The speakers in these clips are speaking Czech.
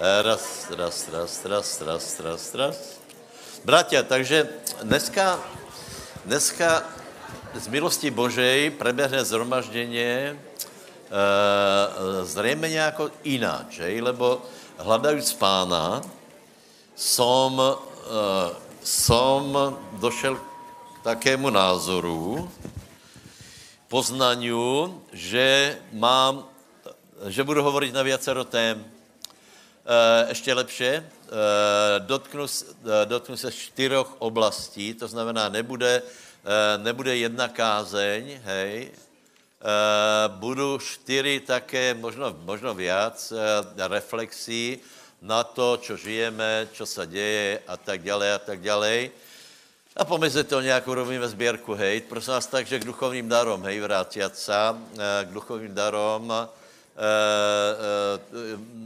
Raz, raz, raz, raz, raz, raz, raz. Bratia, takže dneska, dneska z milosti Božej preběhne zhromažděně uh, zřejmě nějako ináč, hej? lebo hledajíc pána som, uh, som došel k takému názoru, poznaniu, že mám, že budu hovorit na viacero tém, ještě lepše, eh, dotknu, eh, dotknu se čtyřech oblastí, to znamená, nebude, nebude jedna kázeň, hej, budu čtyři také, možno, možno viac, reflexí na to, čo žijeme, čo se děje a tak dále a tak dále. A pomeze to nějak urobíme sběrku, hej. Prosím vás tak, že k duchovním darom, hej, vrátit se k duchovním darom, Eh, eh,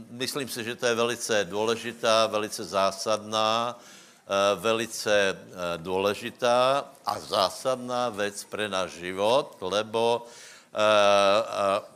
myslím si, že to je velice důležitá, velice zásadná, eh, velice důležitá a zásadná věc pro náš život, lebo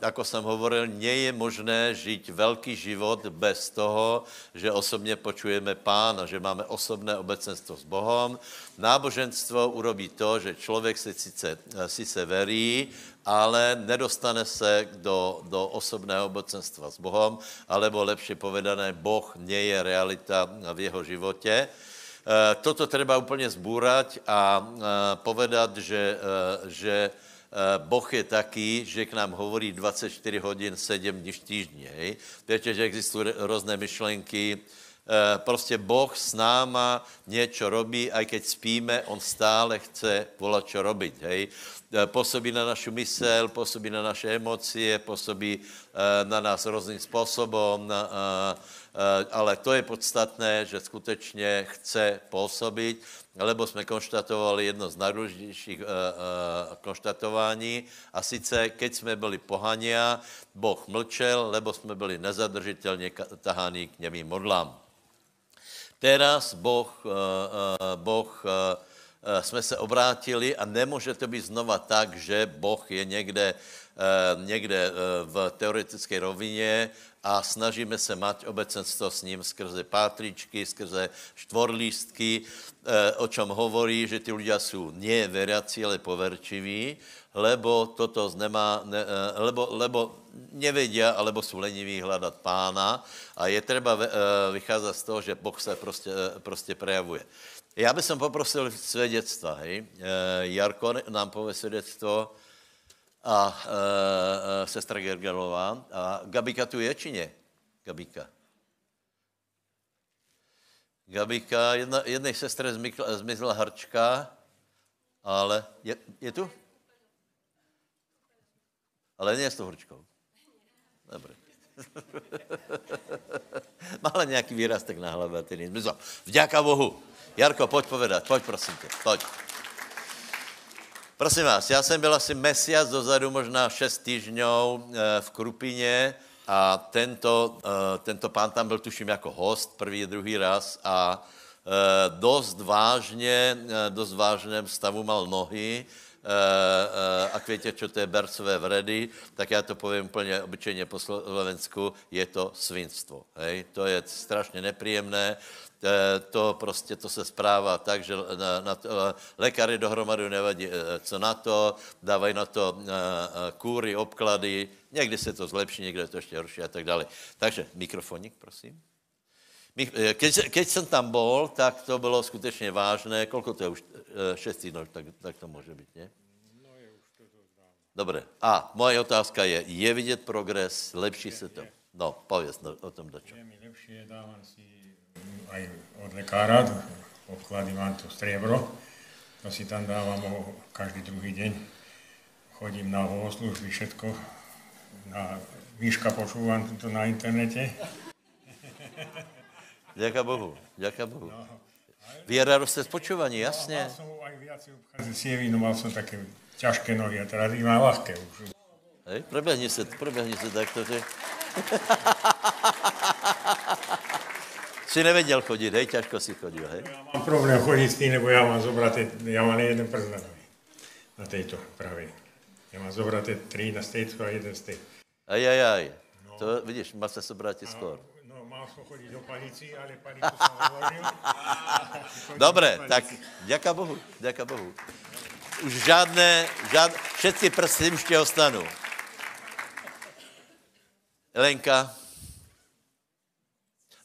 jako jsem hovoril, nie je možné žít velký život bez toho, že osobně počujeme Pána, že máme osobné obecenstvo s Bohem. Náboženstvo urobí to, že člověk si sice, sice verí, ale nedostane se do, do osobného obecenstva s Bohem, alebo lepše povedané, Boh nie je realita v jeho životě. Toto treba úplně zbúrať a povedat, že, že Boh je taký, že k nám hovorí 24 hodin, 7 dní v týždni. Víte, že existují různé myšlenky, prostě Boh s náma něco robí, aj keď spíme, on stále chce volat, čo robiť. Hej? Působí na našu mysel, působí na naše emocie, působí na nás různým způsobem, ale to je podstatné, že skutečně chce působit lebo jsme konštatovali jedno z nejdůležitějších konštatování a sice, keď jsme byli pohania, Boh mlčel, lebo jsme byli nezadržitelně tahaní k němým modlám. Teraz Boh, boh jsme se obrátili a nemůže to být znova tak, že Boh je někde, někde v teoretické rovině a snažíme se mať obecenstvo s ním skrze pátričky, skrze štvorlístky, eh, o čem hovorí, že ty ľudia jsou nie ale poverčiví, lebo toto nemá, ne, eh, lebo, lebo nevedia, alebo jsou leniví hledat pána a je třeba eh, vycházet z toho, že Boh se prostě, prostě prejavuje. Já bych poprosil svědectva, hej. Jarko nám pově svědectvo, a e, sestra Gergelová. A Gabika tu je, či ne? Gabika. Gabika, jedna, jednej sestre zmizla, zmizla hrčka, ale je, je tu? Ale nie s tou hrčkou. Dobře. Má nějaký výrastek na hlavě ty zmizla. Vďaka Bohu. Jarko, pojď povedat, pojď prosím tě, pojď. Prosím vás, já jsem byl asi mesiac dozadu, možná šest týždňů eh, v Krupině a tento, eh, tento pán tam byl, tuším, jako host, první, druhý raz a eh, dost vážně, dost vážném stavu mal nohy, a květě, čo to je bercové vredy, tak já to povím úplně obyčejně po Slovensku, je to svinstvo. Hej? To je strašně nepříjemné. Eh, to prostě to se zpráva tak, že na, na to, eh, lékaři dohromady nevadí, eh, co na to, dávají na to kůry, obklady, někdy se to zlepší, někdy to ještě horší a tak dále. Takže mikrofonik, prosím. Keď, keď jsem tam bol, tak to bylo skutečně vážné. Kolko to je už? Šest týdnů, tak, tak to může být, ne? Je Dobře. A moje otázka je, je vidět progres, lepší je, se to? Je. No, pověz no, o tom dačo. Je mi lepší, dávám si aj od lekára, obklady mám to striebro, to si tam dávam každý druhý deň. Chodím na služby, všetko. Na výška počúvam to na internete. Ďaká Bohu, ďaká Bohu. No, Viera roste z počúvaní, jasne. No, mal som aj viac no mal som také ťažké nohy a teraz ich mám ľahké už. Hej, prebehni sa, prebehni sa takto. Si nevěděl chodit, hej? Těžko si chodil, hej? Já mám problém chodit s tím, nebo já mám zobrat, já mám jeden prst na. Na této pravě. Já mám zobrat tři na stejcu a jeden z Aj, aj, aj. No. To vidíš, má se sobrat skoro. No, mám Mal som chodiť do panici, ale panicu som hovoril. Dobre, tak ďaká Bohu, ďaká Bohu. Už žádné, žád, všetky prsty už ti ostanou. Lenka,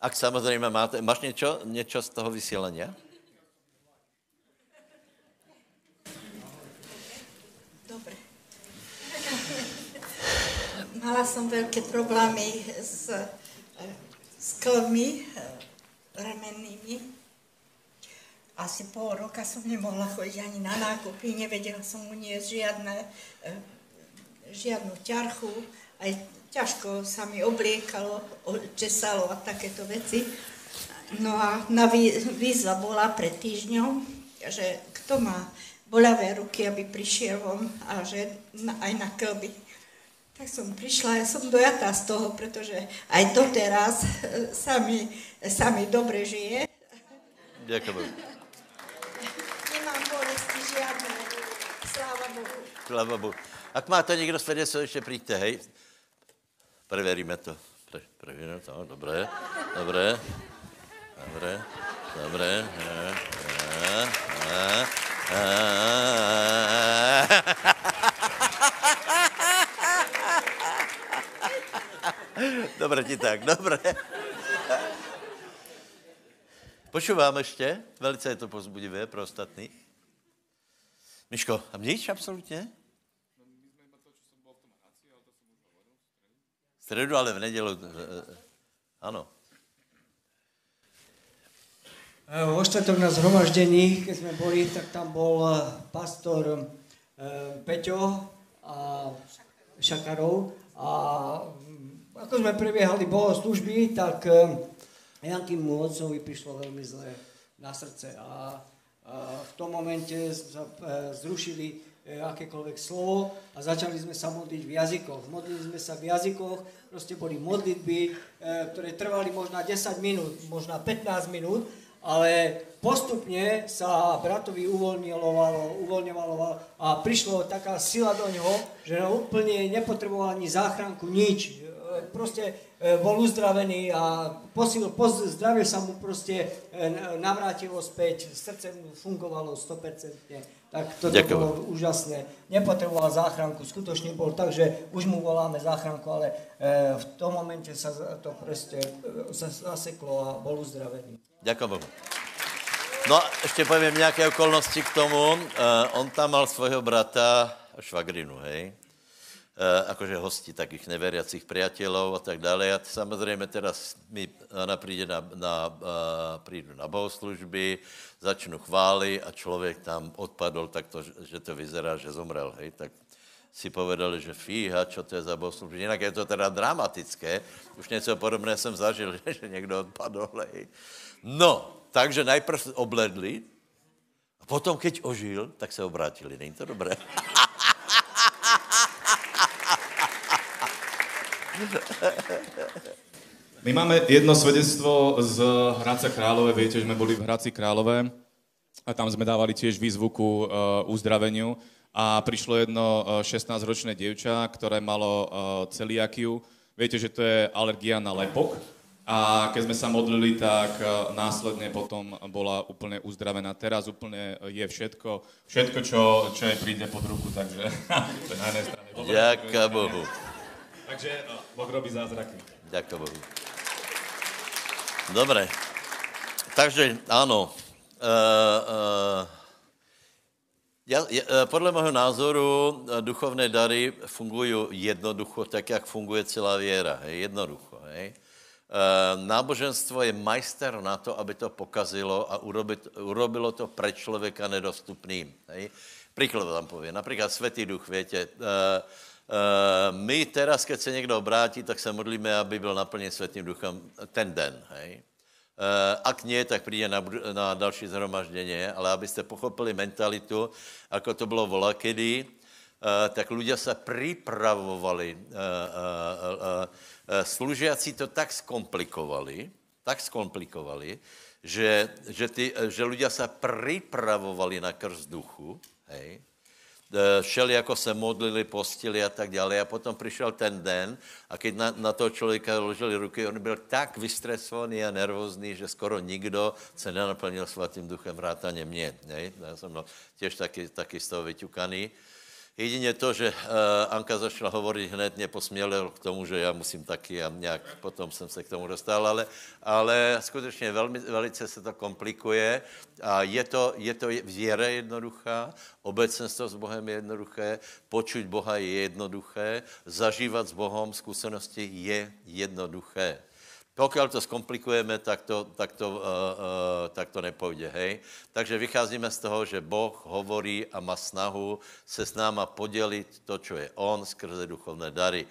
ak samozřejmě máte, máš něco, něco z toho vysílení? Dobre. Mala som veľké problémy s, s klbmi eh, ramennými. Asi pol roka som nemohla chodiť ani na nákupy, nevedela som uniesť žiadne, eh, žiadnu ťarchu, aj ťažko sa mi obliekalo, česalo a takéto veci. No a na vý- výzva bola pred týždňom, že kto má bolavé ruky, aby prišiel von a že aj na klby. Tak som prišla, ja som dojatá z toho, pretože aj doteraz eh, sa mi, sa mi dobre žije. Ďakujem. Nemám bolesti žiadne, sláva Bohu. Sláva Bohu. Ak máte někdo svědectvo, ještě přijďte, hej. Preveríme to. Pre, preveríme to, dobré, dobré, dobré, dobré. Ja, Dobre ti tak, dobre. Počúvám ještě, velice je to pozbudivé pro ostatných. Miško, a nič absolutně? V středu, ale v nedělu, eh, eh, ano. E, Vo štvrtok na zhromaždení, keď sme boli, tak tam bol e, pastor Peťo a Šakarov a mm, ako sme prebiehali bohoslužby, tak Jankimu otcovi prišlo veľmi zle na srdce a, v tom momente zrušili akékoľvek slovo a začali sme sa modliť v jazykoch. Modlili sme sa v jazykoch, proste boli modlitby, e, ktoré trvali možná 10 minút, možná 15 minút, ale postupne sa bratovi uvoľňovalo, uvoľňovalo a prišlo taká sila do ňoho, že úplne nepotreboval ani záchranku, nič. E, Proste e, bol uzdravený a posil, zdravie sa mu proste e, navrátilo späť, srdce mu fungovalo 100%. Tak Ďakujem. bolo úžasné. Nepotreboval záchranku, skutočne bol tak, že už mu voláme záchranku, ale e, v tom momente sa to proste e, sa zaseklo a bol uzdravený. Ďakujem Bohu. No, ještě povím nějaké okolnosti k tomu. Uh, on tam mal svojho brata a švagrinu, hej. Uh, akože hosti takých neveriacích priateľov a tak dále. A samozřejmě teda mi ona přijde na, na, uh, na bohoslužby, začnu chvály a člověk tam odpadl takto, že- že to vyzerá, že zomrel, hej. Tak si povedali, že fíha, čo to je za bohoslužby. Jinak je to teda dramatické. Už něco podobné jsem zažil, že někdo odpadl, hej. No, takže najprv obledli a potom, keď ožil, tak se obrátili. Není to dobré? My máme jedno svedectvo z Hradca Králové. Viete, že sme boli v Hradci Králové a tam sme dávali tiež výzvu ku uh, uzdraveniu. A prišlo jedno uh, 16-ročné dievča, ktoré malo uh, celiakiu. Viete, že to je alergia na lepok. A keď sme sa modlili, tak následne potom bola úplne uzdravená. Teraz úplne je všetko, všetko, čo, čo jej príde pod ruku, takže to je na jednej strane. Ďakujem Bohu. Takže uh, Boh robí zázraky. Ďakujem Bohu. Dobre. Takže áno. Uh, uh, ja, ja, eh, podle mého názoru eh, duchovné dary fungují jednoducho, tak jak funguje celá věra. Hej, jednoducho. Hej. Eh, náboženstvo je majster na to, aby to pokazilo a urobit, urobilo to pre člověka nedostupným. Hej. Príklad vám poviem. Například Svetý duch, větě, eh, eh, my teraz, keď se někdo obrátí, tak se modlíme, aby byl naplněn Svetým duchem ten den. Hej. Eh, Ak nie, tak přijde na, na další zhromaždění, ale abyste pochopili mentalitu, ako to bylo vola kedy, eh, tak eh, eh, eh, eh, Služiaci to tak skomplikovali, tak skomplikovali, že, že, ty, eh, že ľudia sa pripravovali na krst duchu, hej, šeli, jako se modlili, postili a tak dále. A potom přišel ten den a když na, na toho člověka ložili ruky, on byl tak vystresovaný a nervózní, že skoro nikdo se nenaplnil svatým duchem vrátaně mě. Ne? Já jsem no, těž taky, taky z toho vyťukaný. Jedině to, že uh, Anka začala hovorit hned, mě posmělil k tomu, že já musím taky a nějak potom jsem se k tomu dostal, ale, ale skutečně velmi, velice se to komplikuje a je to, je to věra jednoduchá, obecenstvo s Bohem je jednoduché, počuť Boha je jednoduché, zažívat s Bohem zkušenosti je jednoduché. Pokud to zkomplikujeme, tak to, tak to, uh, uh, tak to nepůjde, hej. Takže vycházíme z toho, že Boh hovorí a má snahu se s náma podělit to, co je On skrze duchovné dary.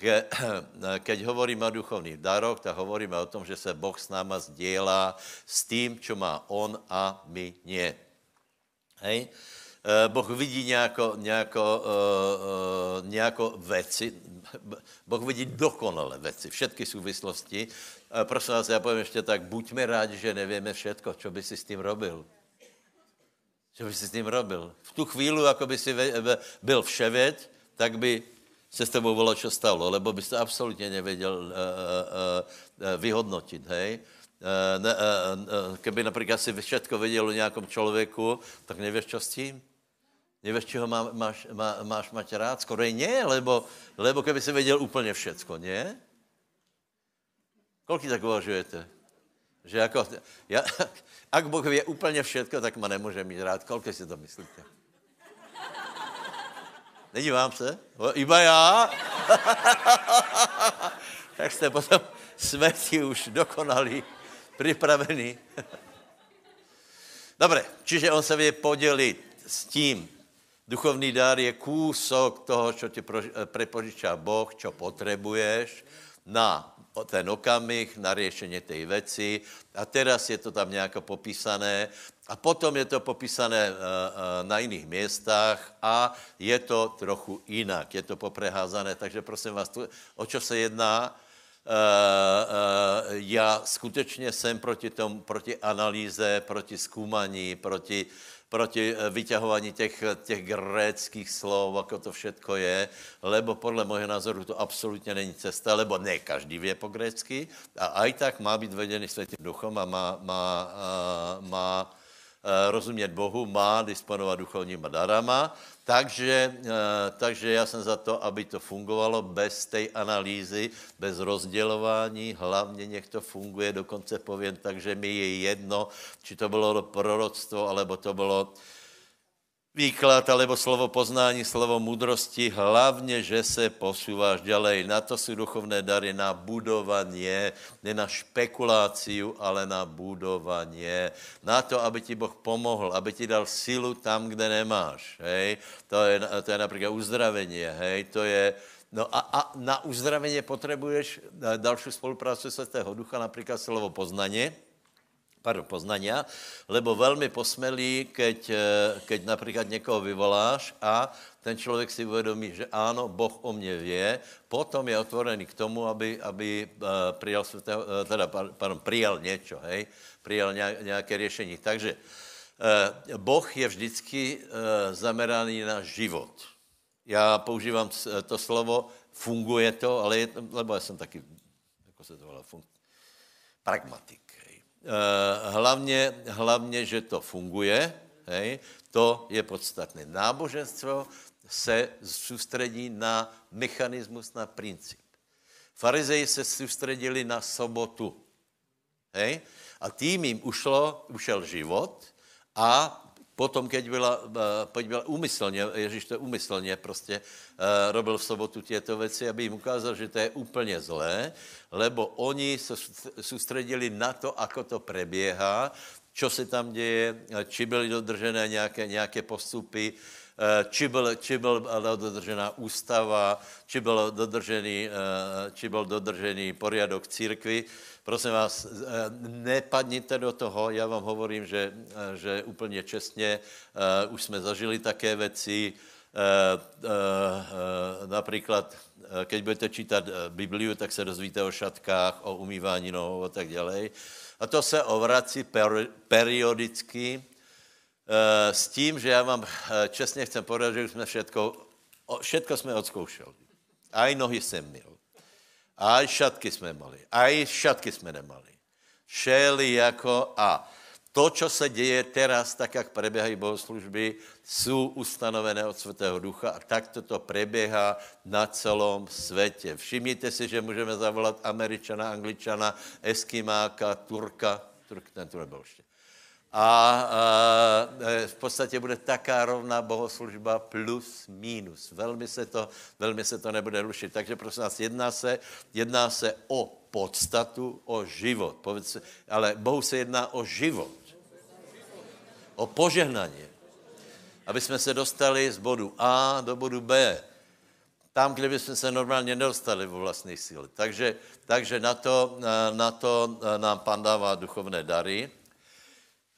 Ke, keď hovoríme o duchovných daroch, tak hovoríme o tom, že se Boh s náma sdělá s tím, co má On a my nie. Hej. Eh, boh vidí nějako, nějako, uh, uh, nějako věci, Boh vidí dokonale věci, všetky souvislosti. Prosím vás, já povím ještě tak, buďme rádi, že nevíme všetko, co by si s tím robil. Co by si s tím robil? V tu chvíli, jako by si byl vševěd, tak by se s tebou volalo, čo stalo, lebo bys to absolutně nevěděl vyhodnotit, hej? Ne, keby například si všetko věděl o nějakom člověku, tak nevíš, co s tím? Nevíš, čeho má, máš, má, máš mať rád? Skoro nie, lebo, lebo keby si věděl úplně všecko, ne? Kolik tak uvažujete? Že jako, ja, ak Boh ví úplně všetko, tak ma nemůže mít rád. Kolik si to myslíte? Nedívám se? Iba já? tak jste potom smrti už dokonali, připravení. Dobre, čiže on se vie podělit s tím, Duchovní dar je kůsok toho, co ti prepožičá Boh, co potřebuješ na ten okamih, na řešení té věci. A teraz je to tam nějak popísané. A potom je to popísané eh, eh, na jiných městách a je to trochu jinak. Je to popreházané. Takže prosím vás, o čo se jedná? Uh, uh, já skutečně jsem proti tomu, proti analýze, proti zkoumaní, proti proti eh, vyťahování těch, těch gréckých slov, jako to všetko je, lebo podle mého názoru to absolutně není cesta, lebo ne každý vě po grécky a aj tak má být vedený světým duchom a má, má, eh, má, má Eh, rozumět Bohu, má disponovat duchovníma darama, takže, eh, takže já jsem za to, aby to fungovalo bez té analýzy, bez rozdělování, hlavně nech to funguje, dokonce povím tak, že mi je jedno, či to bylo proroctvo, alebo to bylo výklad alebo slovo poznání, slovo mudrosti, hlavně, že se posouváš ďalej. Na to jsou duchovné dary, na budování, ne na špekuláciu, ale na budování. Na to, aby ti Boh pomohl, aby ti dal sílu tam, kde nemáš. Hej? To, je, to je například uzdravení, hej? to je, No a, a na uzdravení potřebuješ další spolupráci Svatého Ducha, například slovo poznání, pardon, poznania, lebo velmi posmelí, keď, eh, keď například někoho vyvoláš a ten člověk si uvědomí, že ano, Boh o mě vě, potom je otvorený k tomu, aby, aby uh, přijal, svatého, uh, teda, pardon, přijal něco, hej, přijal nějaké řešení. Takže Boh je vždycky zameraný na život. Já používám to slovo, funguje to, ale je, lebo já jsem taky, jako se to volá, pragmatik. Eh, hlavně, hlavně, že to funguje, hej, to je podstatné. Náboženstvo se soustředí na mechanismus, na princip. Farizeji se soustředili na sobotu. Hej? A tím jim ušlo, ušel život a Potom, keď byla, keď byla úmyslně, Ježíš to úmyslně prostě uh, robil v sobotu těto věci, aby jim ukázal, že to je úplně zlé, lebo oni se soustředili na to, ako to preběhá, čo se tam děje, či byly dodržené nějaké, nějaké postupy, či, byl, či byla dodržená ústava, či byl dodržený, či byl dodržený poriadok církvy. Prosím vás, eh, nepadněte do toho, já vám hovorím, že, eh, že úplně čestně uh, už jsme zažili také věci, uh, uh, například, keď budete čítat Bibliu, tak se dozvíte o šatkách, o umývání nohou a tak dále. A to se ovrací per, periodicky s tím, že já vám čestně chcem povedat, že už jsme všetko, všetko jsme odzkoušeli. Aj nohy jsem měl. Aj šatky jsme mali. Aj šatky jsme nemali. Šeli jako a to, co se děje teraz, tak jak preběhají bohoslužby, jsou ustanovené od Svatého Ducha a tak to preběhá na celém světě. Všimněte si, že můžeme zavolat Američana, Angličana, Eskimáka, Turka, Turk ten tu nebyl ještě. A, a v podstatě bude taká rovná bohoslužba plus minus. Velmi se to, velmi se to nebude rušit. Takže prosím vás, jedná se, jedná se o podstatu, o život. Povedz, ale Bohu se jedná o život o požehnaně. Aby jsme se dostali z bodu A do bodu B. Tam, kde bychom se normálně nedostali vo vlastní síle. Takže, takže na, to, na to nám pan dává duchovné dary.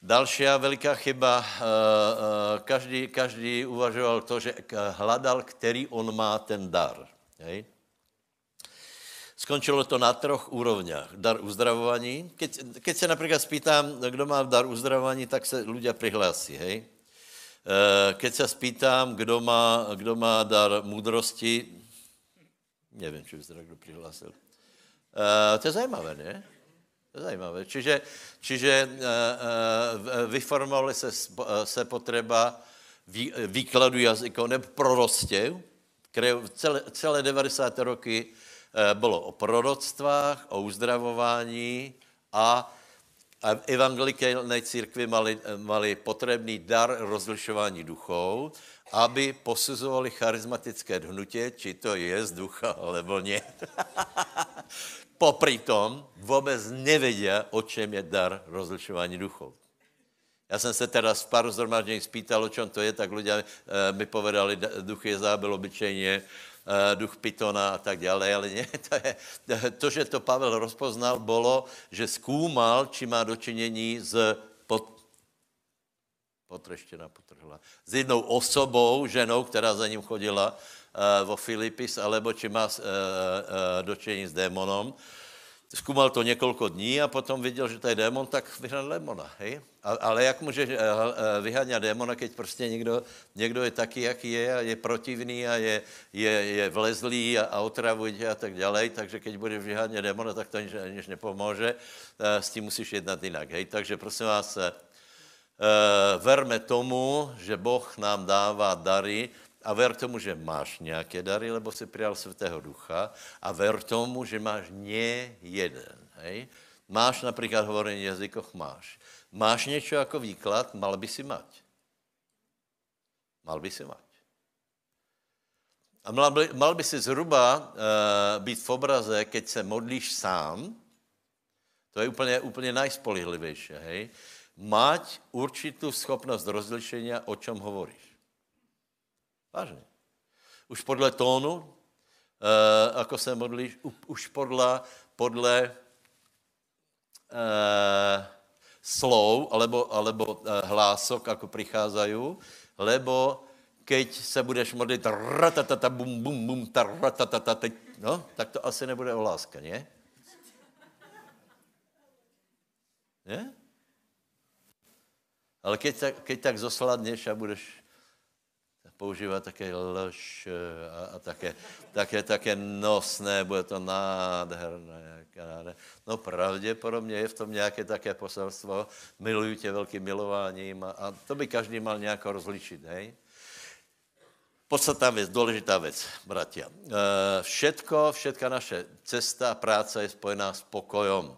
Další veliká chyba, eh, eh, každý, každý uvažoval to, že hledal, který on má ten dar. Hej? Skončilo to na troch úrovniach. Dar uzdravování. Keď, keď se například spýtám, kdo má dar uzdravování, tak se ľudia prihlásí, hej? Eh, keď se spýtám, kdo má, kdo má dar moudrosti, nevím, či by se kdo přihlásil. To je zajímavé, ne? To je zajímavé. Čiže, čiže eh, vyformovali se, se potřeba výkladu jazykov nebo prorostěv, které celé, celé 90. roky Eh, bylo o proroctvách, o uzdravování a evangelikální církvy mali, mali potřebný dar rozlišování duchov, aby posuzovali charismatické hnutě, či to je z ducha, alebo ne. Popri tom vůbec nevědí, o čem je dar rozlišování duchov. Já jsem se teda v pár zhromaždění spýtal, o čem to je, tak lidé eh, mi povedali, duch je zábel obyčejně, Eh, duch Pitona a tak dále, ale ne, to, je, to, že to Pavel rozpoznal, bylo, že zkoumal, či má dočinění s pod, potreštěna, potrhla, s jednou osobou, ženou, která za ním chodila vo Filipis, alebo či má uh, uh, dočinění s démonom. Zkoumal to několik dní a potom viděl, že to je démon, tak vyhnal démona. Hej? Ale jak může eh, eh, vyháňat démona, keď prostě někdo, někdo je taky, jaký je a je protivný a je, je, je vlezlý a, a otravuje a tak dále, takže keď budeš vyháňat démona, tak to nič, nič nepomůže, eh, s tím musíš jednat jinak. Hej? Takže prosím vás, verme tomu, že Boh nám dává dary, a ver tomu, že máš nějaké dary, lebo si přijal Svatého Ducha a ver tomu, že máš nie jeden. Hej? Máš například hovorení jazykoch, máš. Máš něco jako výklad, mal by si mať. Mal by si mať. A mal by, mal by si zhruba uh, být v obraze, keď se modlíš sám, to je úplně, úplně najspolihlivější, hej? Mať určitou schopnost rozlišení, o čem hovoríš. Vážně. Už podle tónu, uh, ako se modlíš, už podle, podle uh, slov, alebo, alebo uh, hlások, ako přicházají, lebo keď se budeš modlit ratatata, bum, bum, bum, ratatata, no, tak to asi nebude o láska, ne? Ne? Ale keď tak, keď tak zosladneš a budeš používá také lož eh, a, a také, také, také nosné, bude to nádherné. No pravděpodobně je v tom nějaké také poselstvo, miluju tě velkým milováním a, a to by každý mal nějak rozlišit, hej? Podstatná věc, důležitá věc, bratia. E, všetko, všetka naše cesta a práce je spojená s pokojom.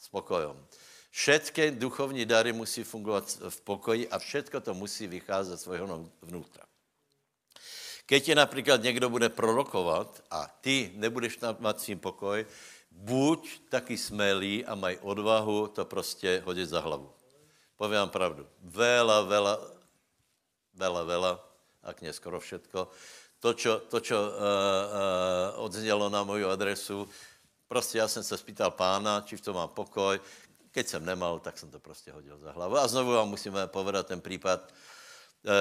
S pokojom. Všetky duchovní dary musí fungovat v pokoji a všetko to musí vycházet z svého vnútra. Keď tě například někdo bude prorokovat a ty nebudeš mít svým pokoj, buď taky smelý a maj odvahu to prostě hodit za hlavu. Povím vám pravdu. Vela, vela, vela, vela, ak nie skoro všetko. To, čo, to, čo uh, uh, odznělo na moju adresu, prostě já jsem se spýtal pána, či v tom mám pokoj. Keď jsem nemal, tak jsem to prostě hodil za hlavu. A znovu vám musíme povedat ten případ,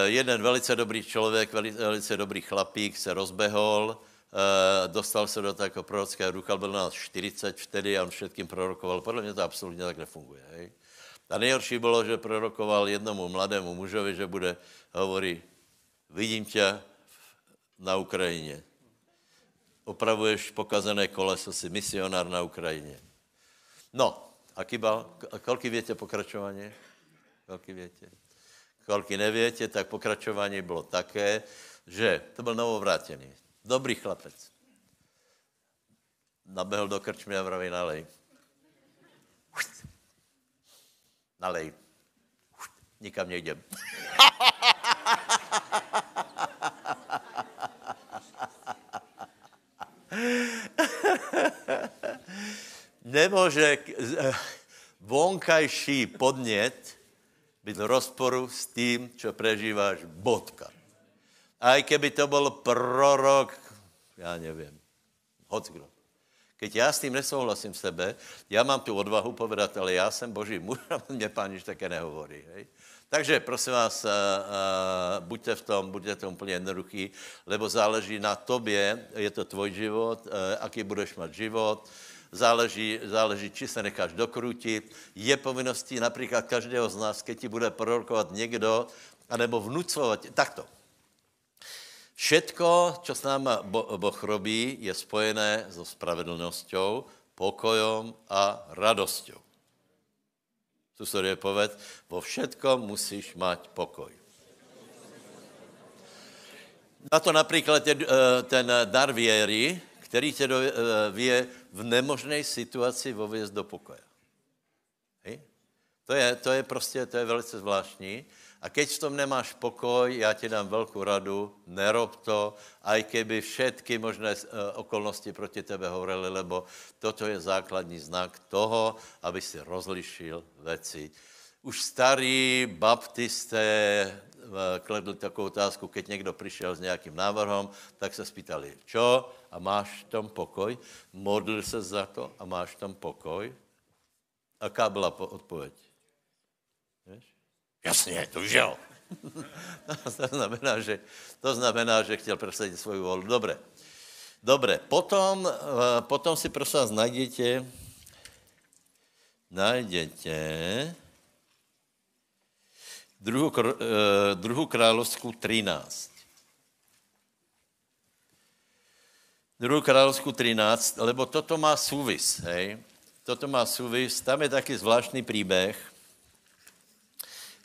jeden velice dobrý člověk, velice dobrý chlapík se rozbehol, eh, dostal se do takového prorockého ducha, byl nás 40 vtedy a on všetkým prorokoval. Podle mě to absolutně tak nefunguje. Hej? A nejhorší bylo, že prorokoval jednomu mladému mužovi, že bude, hovorí, vidím tě na Ukrajině. Opravuješ pokazené koleso, si misionár na Ukrajině. No, a kýbal, kolik větě pokračování? Kolik větě? Kolik nevětě, tak pokračování bylo také, že to byl novovrátěný, dobrý chlapec. Nabehl do krčmy a vraví, nalej. Nalej. Nikam nejdem. Nemůže eh, vonkajší podnět být v rozporu s tím, co prežíváš. Bodka. A i keby to byl prorok, já nevím, hoď kdo. Keď já s tím nesouhlasím sebe, já mám tu odvahu povedat, ale já jsem boží muž a mě pán také nehovorí. Hej? Takže prosím vás, uh, uh, buďte v tom, buďte to úplně jednoduchý, lebo záleží na tobě, je to tvoj život, uh, aký budeš mít život, záleží, záleží, či se necháš dokrutit. Je povinností například každého z nás, keď ti bude prorokovat někdo, anebo vnucovat, takto. Všetko, čo s náma Boh robí, je spojené so spravedlnosťou, pokojom a radosťou. Susedie povedz, vo všetkom musíš mať pokoj. Na to například je eh, ten dar věry, který tě eh, vie v nemožné situaci vověz do pokoje. Hej? To je, to je prostě, to je velice zvláštní. A keď v tom nemáš pokoj, já ti dám velkou radu, nerob to, aj keby všetky možné eh, okolnosti proti tebe hovorily, lebo toto je základní znak toho, aby si rozlišil věci. Už starý baptisté eh, kledli takovou otázku, keď někdo přišel s nějakým návrhem, tak se spýtali, čo? A máš tam pokoj? Modlil se za to a máš tam pokoj? Aká byla odpověď? Jasně, to už jo. to, znamená, že, to znamená, že chtěl prosadit svou volu. Dobré. Dobré. Potom, eh, potom si prosím vás najděte, najděte druhou, uh, druhou královskou 13. Druhou královskou 13, lebo toto má súvis, hej. Toto má súvis, tam je taky zvláštní příběh,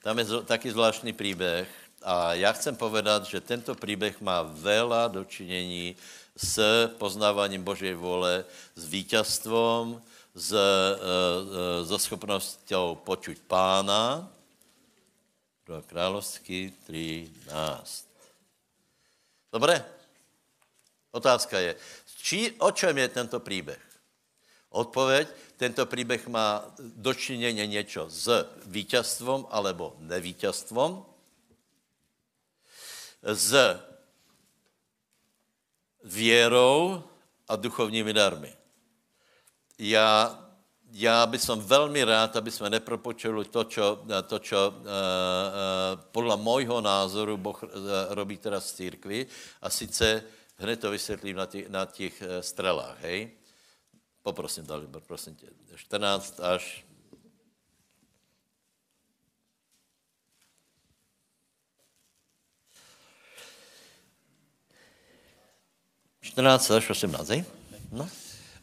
tam je taky zvláštní příběh a já chcem povedat, že tento příběh má vela dočinění s poznáváním Božej vole, s vítězstvom, s, e, e, so schopností počuť pána. Do královský 13. Dobré? Otázka je, či, o čem je tento příběh? Odpověď, tento příběh má dočiněně něco s vítězstvom alebo nevítězstvom, s věrou a duchovními darmi. Já, já bych som velmi rád, aby jsme nepropočuli to, čo, to, čo uh, uh, podle mojho názoru Boh uh, robí teda z církvy a sice hned to vysvětlím na, tě, na těch strelách, hej? Poprosím, Dalibor, prosím tě. 14 až Čtrnáct až 18, no.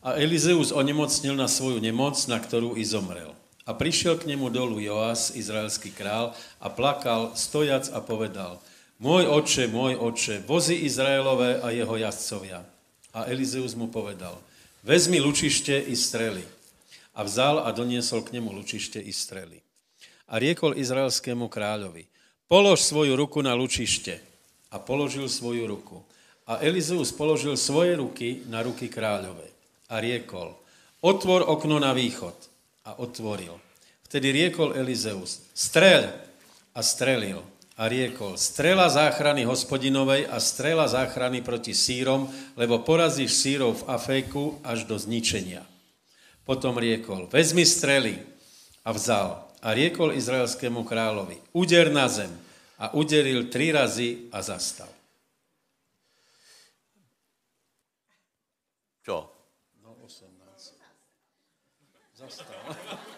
A Elizeus onemocnil na svoju nemoc, na kterou i zomrel. A přišel k němu dolu Joás, izraelský král, a plakal, stojac a povedal, můj oče, můj oče, vozy Izraelové a jeho jazdcovia. A Elizeus mu povedal, vezmi lučiště i strely. A vzal a doniesol k němu lučiště i strely. A riekol izraelskému kráľovi, polož svoju ruku na lučiště. A položil svoju ruku. A Elizeus položil svoje ruky na ruky kráľové. A riekol, otvor okno na východ. A otvoril. Vtedy riekol Elizeus, strel. A strelil a riekol, strela záchrany hospodinovej a strela záchrany proti sírom, lebo porazíš sírov v Aféku až do zničenia. Potom riekol, vezmi strely a vzal a riekol izraelskému královi, uder na zem a uderil tri razy a zastal. Čo? No 18. Zastal.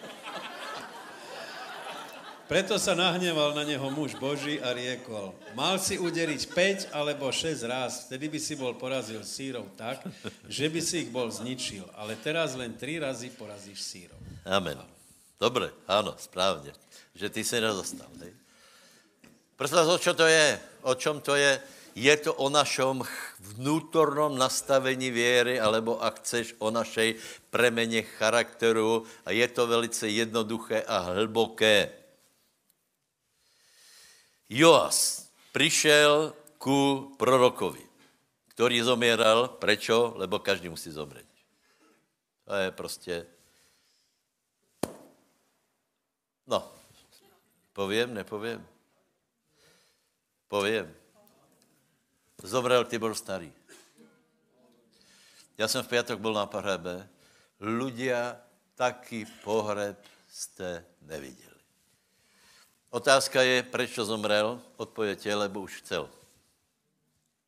Preto sa nahneval na neho muž Boží a riekol, mal si uderiť 5 alebo 6 raz, vtedy by si bol porazil sírov tak, že by si ich bol zničil, ale teraz len 3 razy porazíš sírov. Amen. Dobre, áno, správne. Že ty si nedostal. Hej? Prosím vás, o čo to je? O čom to je? Je to o našom vnútornom nastavení věry, alebo ak chceš, o našej premene charakteru a je to velice jednoduché a hlboké. Joas prišel ku prorokovi, ktorý zomieral. Prečo? Lebo každý musí zomřít. To je prostě... No, povím, nepovím. Povím. Zomrel Tibor Starý. Já jsem v pátek byl na pohrebe. Ľudia, taký pohreb jste neviděli. Otázka je, proč zomrel? Odpověď je, lebo už chcel.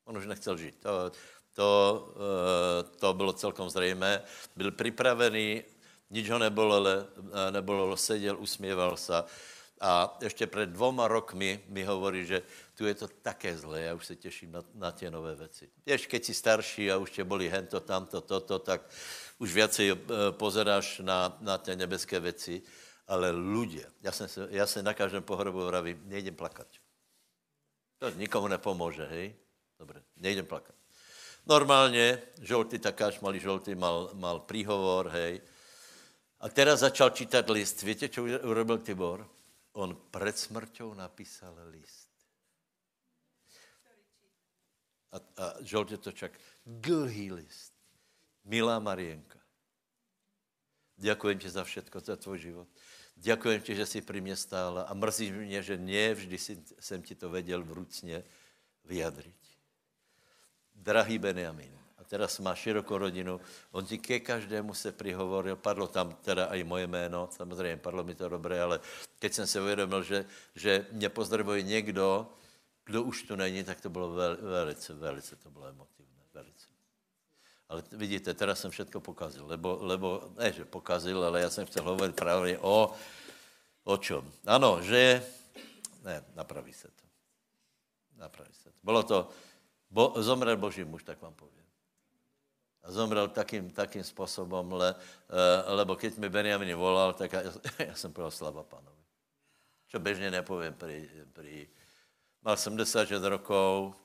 On už nechcel žít. To, to, eh, to bylo celkom zřejmé. Byl připravený, nič ho nebolelo, nebolelo seděl, usmíval se. A ještě před dvoma rokmi mi hovorí, že tu je to také zlé, já už se těším na, na tě nové věci. Ještě keď jsi starší a už tě bolí hento, tamto, toto, tak už viacej eh, pozeráš na, na ty nebeské věci, ale ľudia, já se, já se na každém pohrobu vravím, nejdem plakat. To nikomu nepomůže, hej? Dobře, nejdem plakat. Normálně, žolty takáž, malý žolty, mal, mal príhovor, hej. A teraz začal čítat list. Víte, čo urobil Tibor? On před smrťou napísal list. A, a žoltě to čak. Dlhý list. Milá Marienka, děkujem ti za všetko, za tvůj život. Děkujem ti, že jsi pri mě stála a mrzí mě, že ne vždy jsem ti to věděl vrucně vyjadřit. Drahý Benjamin, teraz má širokou rodinu, on ti ke každému se prihovoril, padlo tam teda i moje jméno, samozřejmě padlo mi to dobré, ale keď jsem se uvědomil, že, že mě pozdravuje někdo, kdo už tu není, tak to bylo vel, velice, velice to bylo emotivné, velice. Ale vidíte, teda jsem všetko pokazil, lebo, lebo ne, že pokazil, ale já jsem chtěl hovorit právě o, o čom. Ano, že, ne, napraví se to. Napraví se to. Bylo to, bo, zomrel boží muž, tak vám povím. A zomrel takým, takým způsobem, le, uh, lebo keď mi Benjamin volal, tak já, já jsem povedal slava pánovi. Čo bežně nepovím pri, pri mal 76 rokov.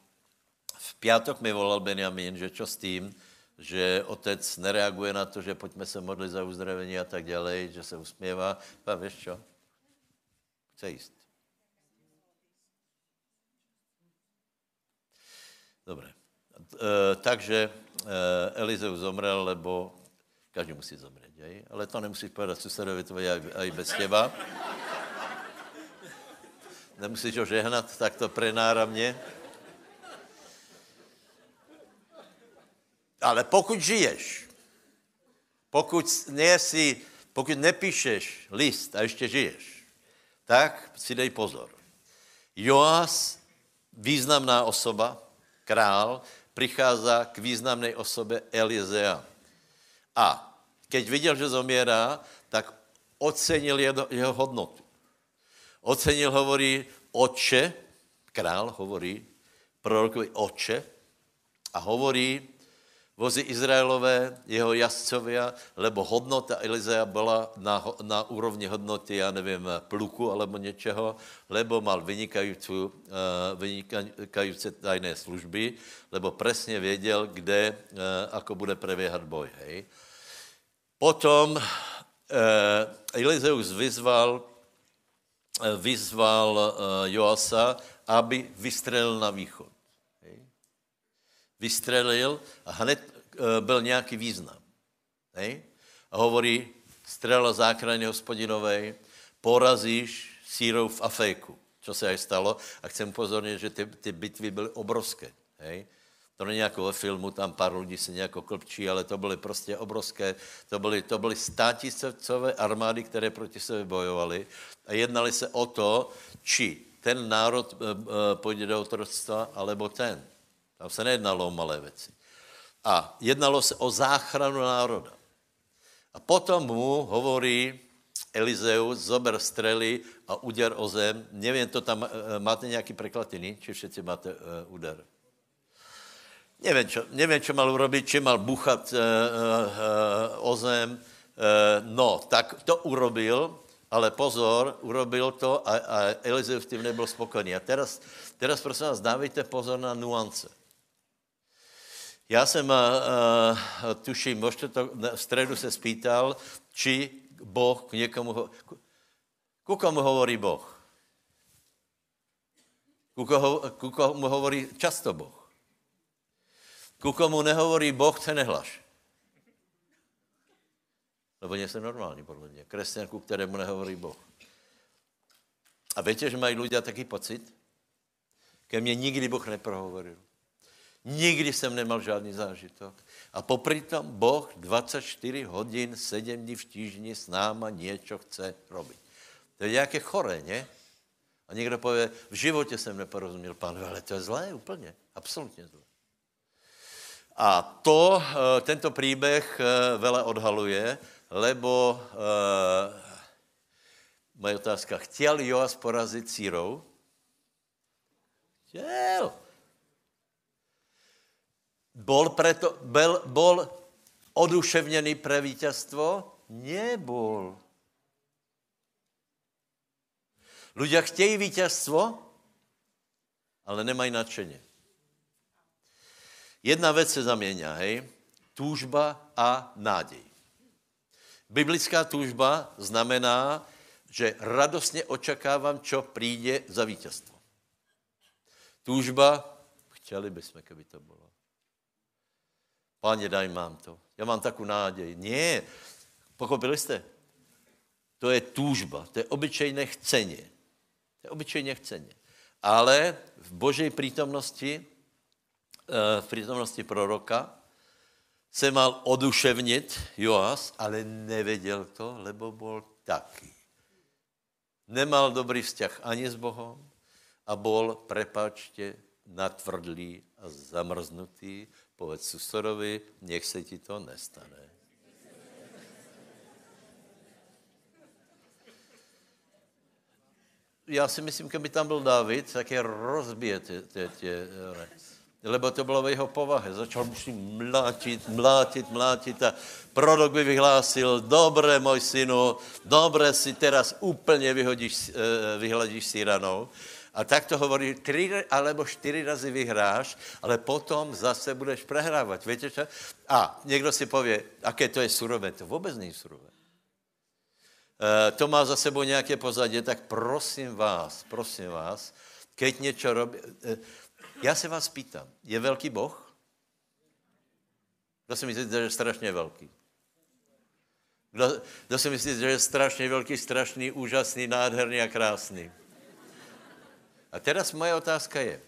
V pátek mi volal Benjamin, že čo s tím, že otec nereaguje na to, že pojďme se modlit za uzdravení a tak dále, že se usměvá. A víš čo? Chce jíst. Dobré. E, takže Elizeus zomrel, lebo každý musí zomřít, jej? ale to nemusíš povedat susedovi tvoji i bez těba. Nemusíš ho žehnat takto prenáramně. Ale pokud žiješ, pokud, nejsi, pokud nepíšeš list a ještě žiješ, tak si dej pozor. Joás, významná osoba, král, přichází k významné osobě Elizea. A keď viděl, že zomírá, tak ocenil jeho, hodnotu. Ocenil, hovorí, oče, král hovorí, prorokovi oče a hovorí, vozy Izraelové, jeho jazdcovia, lebo hodnota Elizea byla na, na úrovni hodnoty, já nevím, pluku alebo něčeho, lebo mal vynikající, uh, vynikající tajné služby, lebo přesně věděl, kde, uh, ako bude preběhat boj. Hej. Potom uh, Elizeus vyzval, vyzval Joasa, aby vystřelil na východ vystřelil a hned e, byl nějaký význam. Hej? A hovorí, strela záchrany hospodinovej, porazíš sírov v Afejku, čo se aj stalo. A chcem upozornit, že ty, ty bitvy byly obrovské. Hej? To není jako ve filmu, tam pár lidí se nějak klpčí, ale to byly prostě obrovské, to byly, to byly státisícové armády, které proti sebe bojovaly a jednali se o to, či ten národ e, e, půjde do otroctva, alebo ten. Tam se nejednalo o malé věci. A jednalo se o záchranu národa. A potom mu hovorí Elizeus, zober strely a uděr o zem. Nevím, to tam, e, máte nějaký preklad jiný, či všetci máte uh, úder? Nevím, čo, nevím, čo mal urobiť, či mal buchat o zem. No, tak to urobil, ale pozor, urobil to a, a Elizeus tím nebyl spokojený. A teraz, teraz prosím vás, dávejte pozor na nuance. Já jsem, uh, tuším, možná to v středu se spýtal, či Boh k někomu, ku komu hovorí Boh? Ku, koho, ku komu hovorí často Boh? Ku komu nehovorí Boh, se nehlaš. Lebo nie jsem normální, podle mě. Kresťan, ku kterému nehovorí Boh. A víte, že mají lidé taký pocit? Ke mně nikdy Boh neprohovoril. Nikdy jsem nemal žádný zážitok. A popri tom Boh 24 hodin, 7 dní v týždni s náma něco chce robit. To je nějaké choré, ne? A někdo pově, v životě jsem neporozuměl pánu, ale to je zlé úplně, absolutně zlé. A to, eh, tento příběh eh, vele odhaluje, lebo uh, moje otázka, chtěl Joas porazit Círou? Chtěl. Bol, preto, bol, bol oduševněný pre vítězstvo? Nebol. Ľudia chtějí vítězstvo, ale nemají nadšeně. Jedna věc se zaměňá, hej? Túžba a nádej. Biblická túžba znamená, že radostně očekávám, čo přijde za vítězstvo. Túžba, chtěli bychom, keby to bylo. Páně, daj mám to. Já mám takovou nádej. Ne, pochopili jste? To je túžba, to je obyčejné chceně. To je obyčejně chceně. Ale v božej přítomnosti, eh, v přítomnosti proroka, se mal oduševnit Joas, ale nevěděl to, lebo byl taky. Nemal dobrý vzťah ani s Bohem a bol, prepačte, natvrdlý a zamrznutý Povedz susorovi, nech se ti to nestane. Já si myslím, kdyby tam byl David, tak je rozbije tě, tě, tě, lebo to bylo v jeho povahe. Začal musím mlátit, mlátit, mlátit a prorok by vyhlásil, dobré, můj synu, dobré si teraz úplně vyhodíš, eh, vyhladíš síranou. A tak to hovorí, tři alebo čtyři razy vyhráš, ale potom zase budeš prehrávat. Víte čo? A někdo si pově, aké to je surové. To vůbec není surové. E, to má za sebou nějaké pozadí, tak prosím vás, prosím vás, keď něco robí... E, já se vás pýtam, je velký Boh? Kdo si myslíte, že je strašně velký? Kdo, kdo si myslíte, že je strašně velký, strašný, úžasný, nádherný a krásný? A teraz moje otázka je,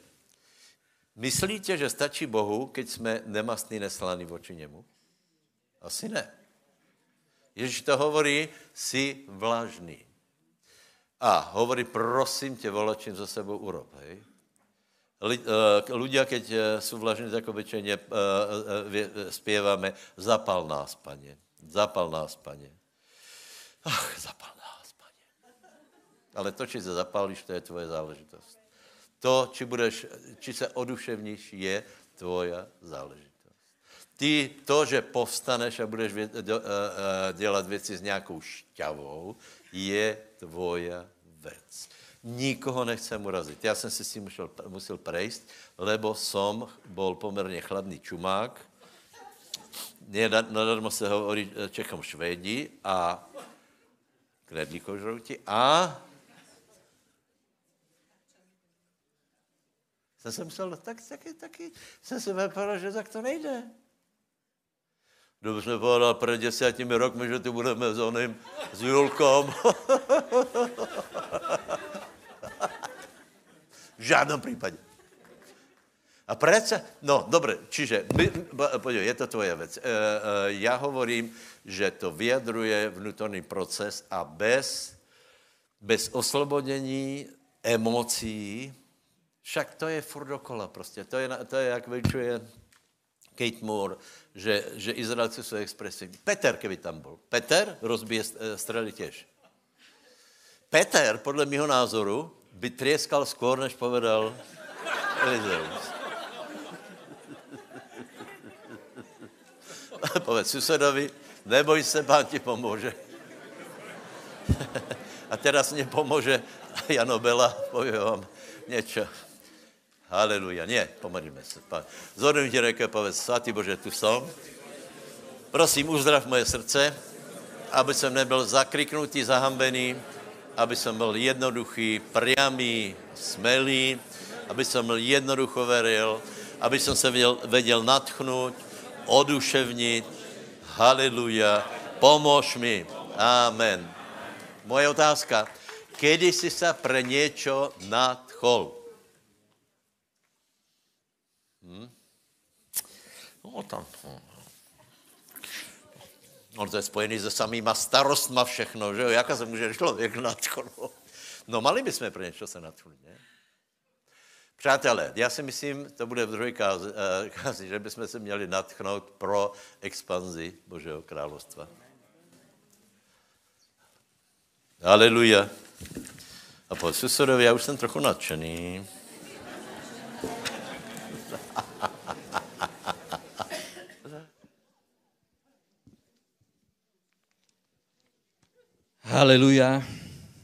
myslíte, že stačí Bohu, keď jsme nemastný, neslaný voči němu? Asi ne. Ježíš to hovorí, si vlažný. A hovorí, prosím tě, volačím za sebou urob, hej? Ľudia, keď eh, jsou vlažní, tak obyčejně eh, eh, zpěváme, zapal nás, paně, zapal nás, paně. Ach, zapal ale to, či se zapálíš, to je tvoje záležitost. To, či, budeš, či se oduševníš, je tvoja záležitost. Ty to, že povstaneš a budeš do, uh, dělat věci s nějakou šťavou, je tvoja věc. Nikoho nechcem urazit. Já jsem si s tím musel, musel prejsť, lebo som bol poměrně chladný čumák. Nadarmo se hovorí eh, Čechom Švédi a knedlí kožrouti a To jsem musel, tak, taky, taky jsem si vypadal, že tak to nejde. Dobře povedal před desátimi rokmi, že tu budeme s oným, s Julkom. v žádném případě. A prece, no dobře, čiže, podívej, je to tvoje věc. E, e, já hovorím, že to vyjadruje vnútorný proces a bez, bez oslobodění emocí, však to je furt dokola prostě. To je, to je jak vyčuje Kate Moore, že, že Izraelci jsou expresivní. Peter, keby tam byl. Peter rozbije eh, strely těž. Peter, podle mého názoru, by trieskal skôr, než povedal Elizeus. Povedz susedovi, neboj se, pán ti pomůže. A teraz mě pomůže Janobela, povím vám něco. Haleluja. Ne, pomodlíme se. Zhodím ti reke, povedz, svatý Bože, tu jsem. Prosím, uzdrav moje srdce, aby jsem nebyl zakriknutý, zahambený, aby jsem byl jednoduchý, priamý, smelý, aby jsem byl jednoducho veril, aby jsem se věděl, věděl natchnout, oduševnit. Haleluja. Pomož mi. Amen. Moje otázka. Kedy jsi se pre něco nadchol? Hm? No, tam, no. no, to je spojený se samýma starostma všechno, že jo? Jaká se může člověk nadchnout? No, mali bychom pro něco se nadchnout, ne? Přátelé, já si myslím, to bude v druhé kázi, eh, kázi, že bychom se měli nadchnout pro expanzi Božího královstva. Aleluja. A po susedovi, já už jsem trochu nadšený. Haleluja,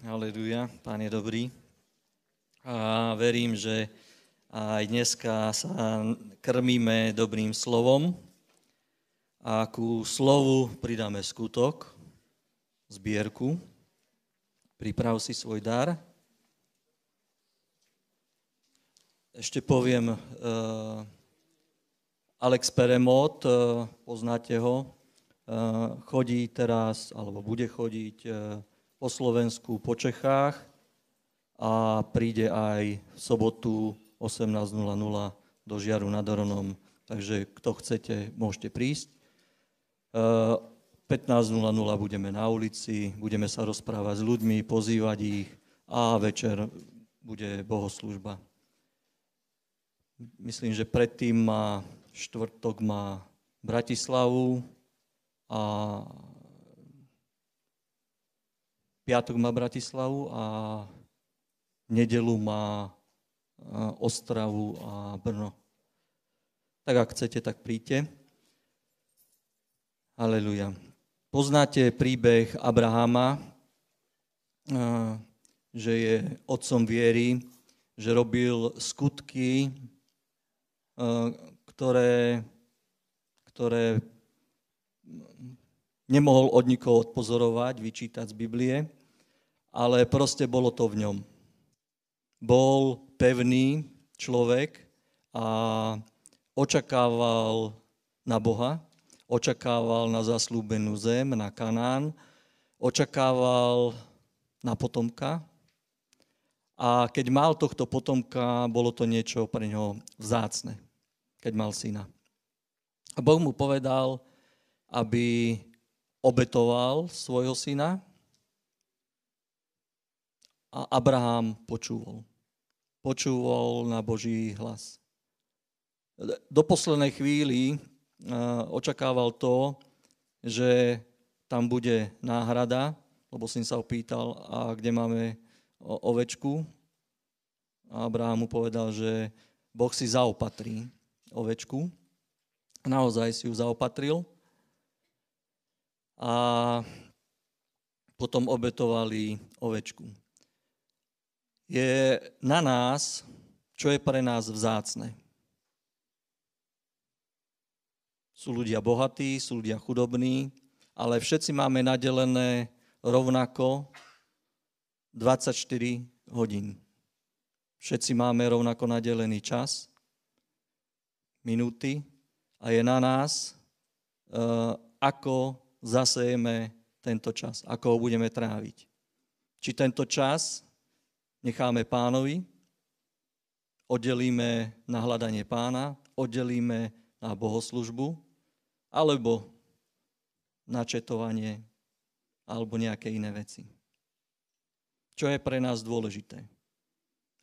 haleluja, pán je dobrý. A verím, že aj dneska sa krmíme dobrým slovom a ku slovu pridáme skutok, zbierku. Priprav si svoj dar. Ešte poviem, uh, Alex Peremot, uh, poznáte ho, uh, chodí teraz, alebo bude chodiť uh, po Slovensku, po Čechách a príde aj v sobotu 18.00 do Žiaru nad Oronom. Takže kto chcete, môžete prísť. 15.00 budeme na ulici, budeme sa rozprávať s ľuďmi, pozývať ich a večer bude bohoslužba. Myslím, že predtým má štvrtok má Bratislavu a piatok má Bratislavu a nedelu má Ostravu a Brno. Tak ak chcete, tak príďte. Aleluja. Poznáte príbeh Abrahama, že je otcom viery, že robil skutky, ktoré, ktoré nemohol od nikoho odpozorovať, vyčítať z Biblie, ale proste bolo to v ňom. Bol pevný človek a očakával na Boha, očakával na zaslúbenú zem, na Kanán, očakával na potomka. A keď mal tohto potomka, bolo to niečo pre ňo vzácne, keď mal syna. A Boh mu povedal, aby obetoval svojho syna a Abraham počúval počúval na Boží hlas. Do poslednej chvíli očakával to, že tam bude náhrada, lebo som sa opýtal, a kde máme ovečku. A Abraham mu povedal, že Boh si zaopatrí ovečku. Naozaj si ju zaopatril. A potom obetovali ovečku je na nás, čo je pre nás vzácne. Sú ľudia bohatí, sú ľudia chudobní, ale všetci máme nadelené rovnako 24 hodín. Všetci máme rovnako nadelený čas, minúty a je na nás, eh, ako zasejeme tento čas, ako ho budeme tráviť. Či tento čas necháme pánovi, oddelíme na hľadanie pána, oddelíme na bohoslužbu, alebo na četovanie, alebo nejaké iné veci. Čo je pre nás dôležité?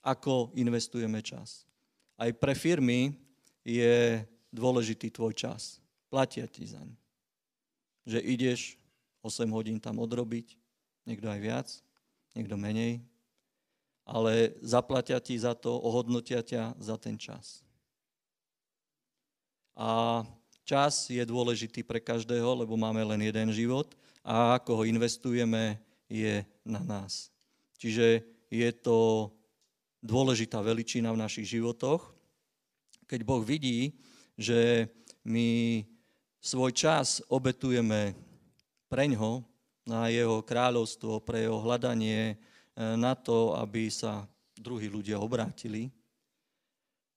Ako investujeme čas? Aj pre firmy je dôležitý tvoj čas. Platia ti zaň. Že ideš 8 hodín tam odrobiť, niekto aj viac, niekto menej, ale zaplatia ti za to, ohodnotia ťa za ten čas. A čas je dôležitý pre každého, lebo máme len jeden život a ako ho investujeme, je na nás. Čiže je to dôležitá veličina v našich životoch. Keď Boh vidí, že my svoj čas obetujeme preňho, na jeho kráľovstvo, pre jeho hľadanie, e, na to, aby sa druhí ľudia obrátili.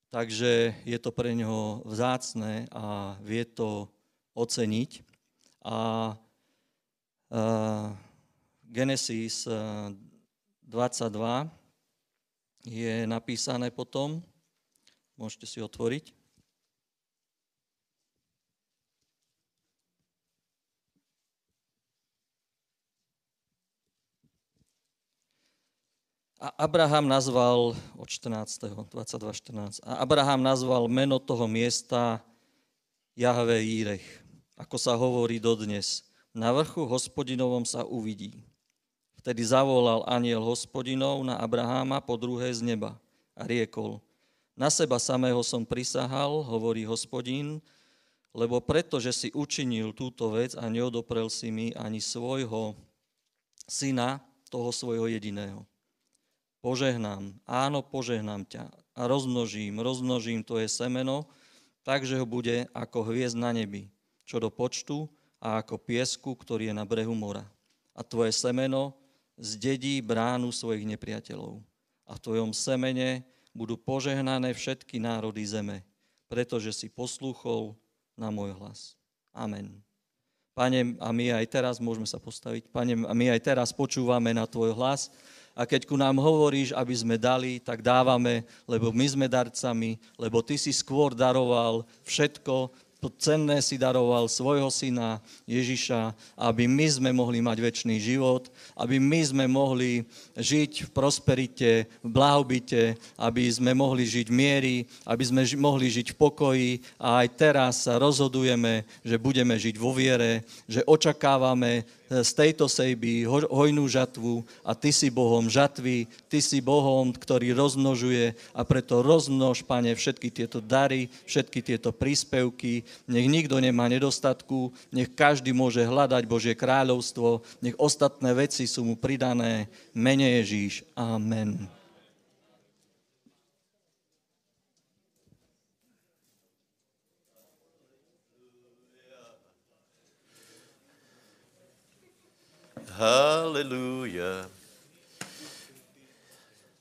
Takže je to pre neho vzácné a vie to oceniť. A, a Genesis 22 je napísané potom, môžete si otvoriť. A Abraham nazval, od 14. 22.14, a Abraham nazval meno toho miesta Jahve Jírech, ako sa hovorí dodnes. Na vrchu hospodinovom sa uvidí. Vtedy zavolal aniel hospodinov na Abraháma po druhé z neba a riekol, na seba samého som prisahal, hovorí hospodin, lebo preto, že si učinil túto vec a neodoprel si mi ani svojho syna, toho svojho jediného požehnám, áno, požehnám ťa a rozmnožím, rozmnožím tvoje semeno, takže ho bude ako hviezd na nebi, čo do počtu a ako piesku, ktorý je na brehu mora. A tvoje semeno zdedí bránu svojich nepriateľov. A v tvojom semene budú požehnané všetky národy zeme, pretože si poslúchol na môj hlas. Amen. Pane, a my aj teraz môžeme sa postaviť. Pane, a my aj teraz počúvame na Tvoj hlas a keď ku nám hovoríš, aby sme dali, tak dávame, lebo my sme darcami, lebo ty si skôr daroval všetko, cenné si daroval svojho syna Ježiša, aby my sme mohli mať väčší život, aby my sme mohli žiť v prosperite, v blahobite, aby sme mohli žiť v miery, aby sme mohli žiť v pokoji. A aj teraz sa rozhodujeme, že budeme žiť vo viere, že očakávame z tejto sejby hojnú žatvu a Ty si Bohom žatvy, Ty si Bohom, ktorý rozmnožuje a preto rozmnož, Pane, všetky tieto dary, všetky tieto príspevky, nech nikto nemá nedostatku, nech každý môže hľadať Božie kráľovstvo, nech ostatné veci sú mu pridané. Mene Ježíš. Amen. Haleluja.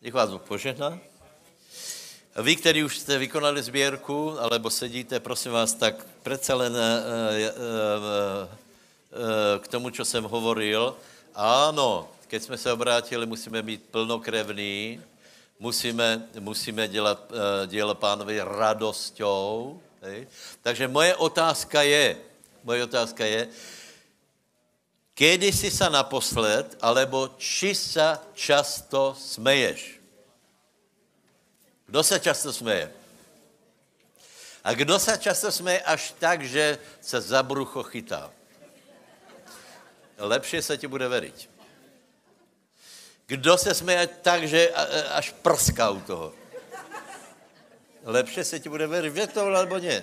Nech vás Bůh požehná. Vy, kteří už jste vykonali sběrku, alebo sedíte, prosím vás, tak přece len uh, uh, uh, k tomu, co jsem hovoril. Ano, keď jsme se obrátili, musíme být plnokrevní, musíme, musíme dělat dílo pánovi radosťou. Hej? Takže moje otázka je, moje otázka je, Kedy si sa naposled, alebo či sa často smeješ? Kdo se často smeje? A kdo se často smeje až tak, že se za brucho chytá? Lepšie se ti bude veriť. Kdo se smeje tak, že až prská u toho? Lepšie se ti bude veriť. Vie to, alebo nie?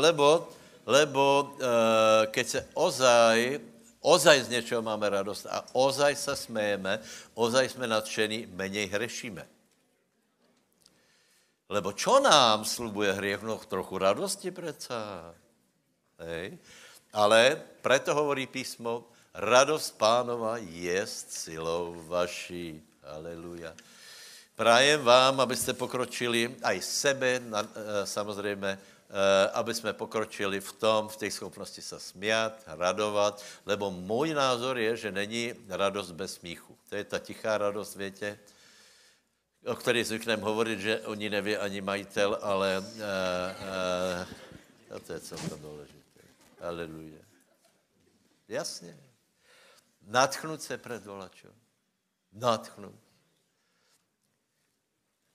Lebo, lebo uh, keď se ozaj ozaj z něčeho máme radost a ozaj se smejeme, ozaj jsme nadšení, méně hrešíme. Lebo čo nám slubuje hriech? No trochu radosti preca. Hej. Ale preto hovorí písmo, radost pánova je silou vaší. Aleluja. Prajem vám, abyste pokročili, aj sebe, na, e, samozřejmě, Eh, aby jsme pokročili v tom, v té schopnosti se smět, radovat, lebo můj názor je, že není radost bez smíchu. To je ta tichá radost, větě, o které zvykneme hovorit, že oni neví ani majitel, ale uh, uh, to je celkem důležité. Aleluja. Jasně. Natchnout se před volačo. Natchnout.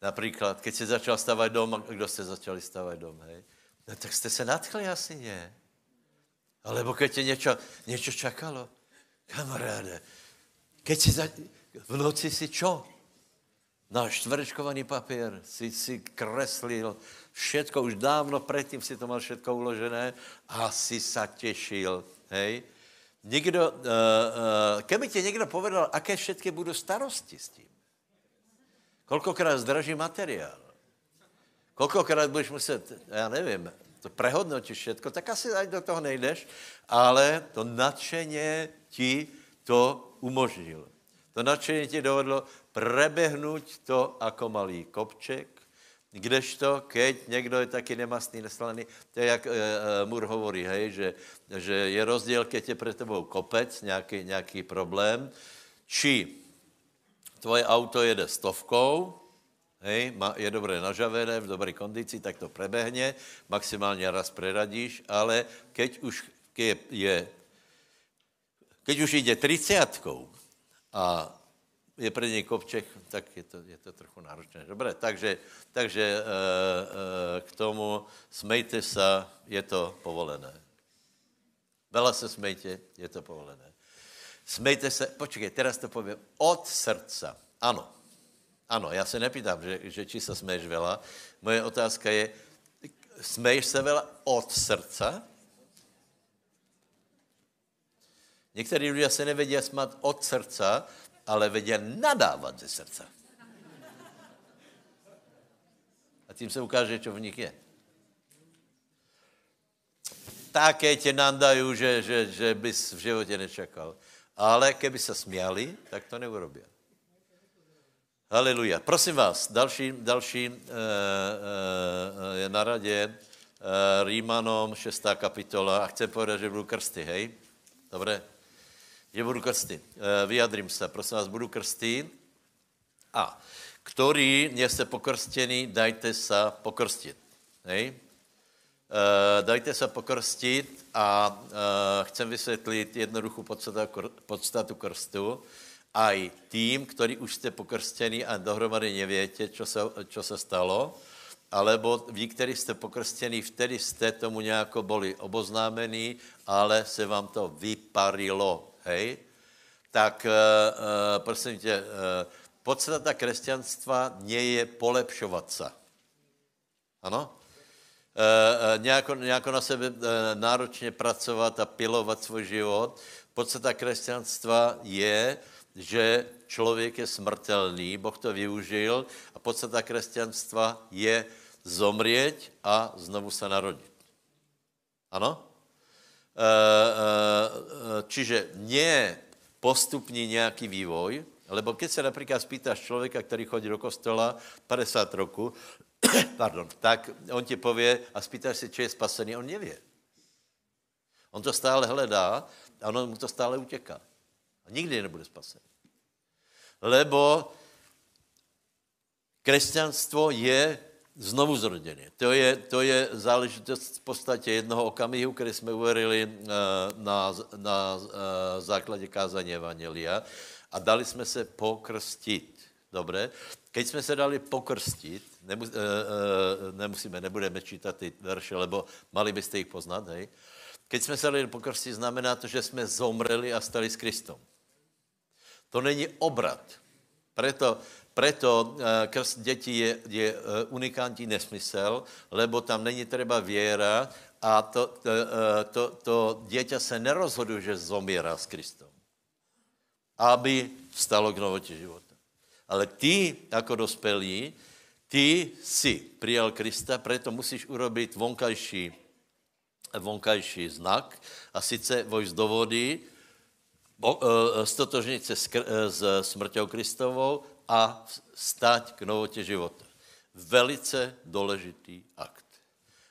Například, keď jsi začal stavat dom, kdo jste začali stavat dom, hej? No tak jste se nadchli asi, ne? Alebo keď tě něco, něco čakalo. Kamaráde, keď si za, v noci si čo? Na čtverečkovaný papír si, si kreslil všetko, už dávno předtím si to mal všetko uložené a si sa těšil, hej? Někdo, uh, uh, keby ti někdo povedal, aké všetky budou starosti s tím. Kolkokrát zdraží materiál. Kolkokrát budeš muset, já nevím, to prehodnotíš všetko, tak asi aj do toho nejdeš, ale to nadšeně ti to umožnil. To nadšení ti dovedlo prebehnout to jako malý kopček, kdežto, keď někdo je taky nemastný, neslaný, to je jak e, Mur hovorí, hej, že, že je rozdíl, keď je před tebou kopec, nějaký, nějaký problém, či tvoje auto jede stovkou, hej, je dobré nažavené, v dobré kondici, tak to prebehne, maximálně raz preradíš, ale keď už je, je keď už jde třicátkou a je před něj kopček, tak je to, je to trochu náročné. Dobré, takže, takže e, e, k tomu smejte se, je to povolené. Vela se smejte, je to povolené. Smejte se, počkej, teraz to povím, od srdca. Ano, ano, já se nepýtám, že, že či se smeješ vela. Moje otázka je, smeješ se vela od srdca? Někteří lidé se nevědí smát od srdca, ale vědí nadávat ze srdce. A tím se ukáže, co v nich je. Také tě nandají, že, že, že bys v životě nečekal. Ale keby se směli, tak to neurobí. Haleluja. Prosím vás, další, další e, e, je na radě e, Rímanom 6. kapitola a chcem povedat, že budu krsty, hej? Dobré? že budu krsty. Eh, vyjadrím se, prosím vás, budu krsty. A který jste pokrstěni, dajte se pokrstit. Hej? Dajte se pokrstit a uh, chcem vysvětlit jednoduchou podstatu, podstatu krstu. A i tým, který už jste pokrstěni a dohromady nevětě, co se, čo se stalo, alebo vy, kteří jste pokrstěni, vtedy jste tomu nějako byli oboznámení, ale se vám to vyparilo hej, tak uh, prosím tě, uh, podstata křesťanstva nie je polepšovat se. Ano? Uh, nějako, nějako na sebe uh, náročně pracovat a pilovat svůj život. Podstata křesťanstva je, že člověk je smrtelný, Boh to využil a podstata křesťanstva je zomřít a znovu se narodit. Ano? Eh, eh, čiže nie postupný nějaký vývoj, lebo keď se například spýtáš člověka, který chodí do kostela 50 roku, pardon, tak on ti pově a spýtáš se, či je spasený, on nevě. On to stále hledá a on mu to stále utěká. A nikdy nebude spasený. Lebo křesťanstvo je znovu zrodeně. To je, to je záležitost v podstatě jednoho okamihu, který jsme uverili eh, na, na eh, základě kázání Evangelia a dali jsme se pokrstit. Dobře? Keď jsme se dali pokrstit, nemus, e, e, nemusíme, nebudeme čítat ty verše, lebo mali byste jich poznat, hej? Keď jsme se dali pokrstit, znamená to, že jsme zomreli a stali s Kristem. To není obrat. Preto Preto eh, krst dětí je, je eh, unikátní nesmysl, lebo tam není třeba věra a to, to, eh, to, to dítě se nerozhoduje, že zomírá s Kristem, aby vstalo k novotě života. Ale ty, jako dospělí, ty si přijal Krista, proto musíš urobit vonkajší, vonkajší znak a sice vojsť do vody, stotožnit se s smrťou Kristovou a stať k novotě života. Velice důležitý akt.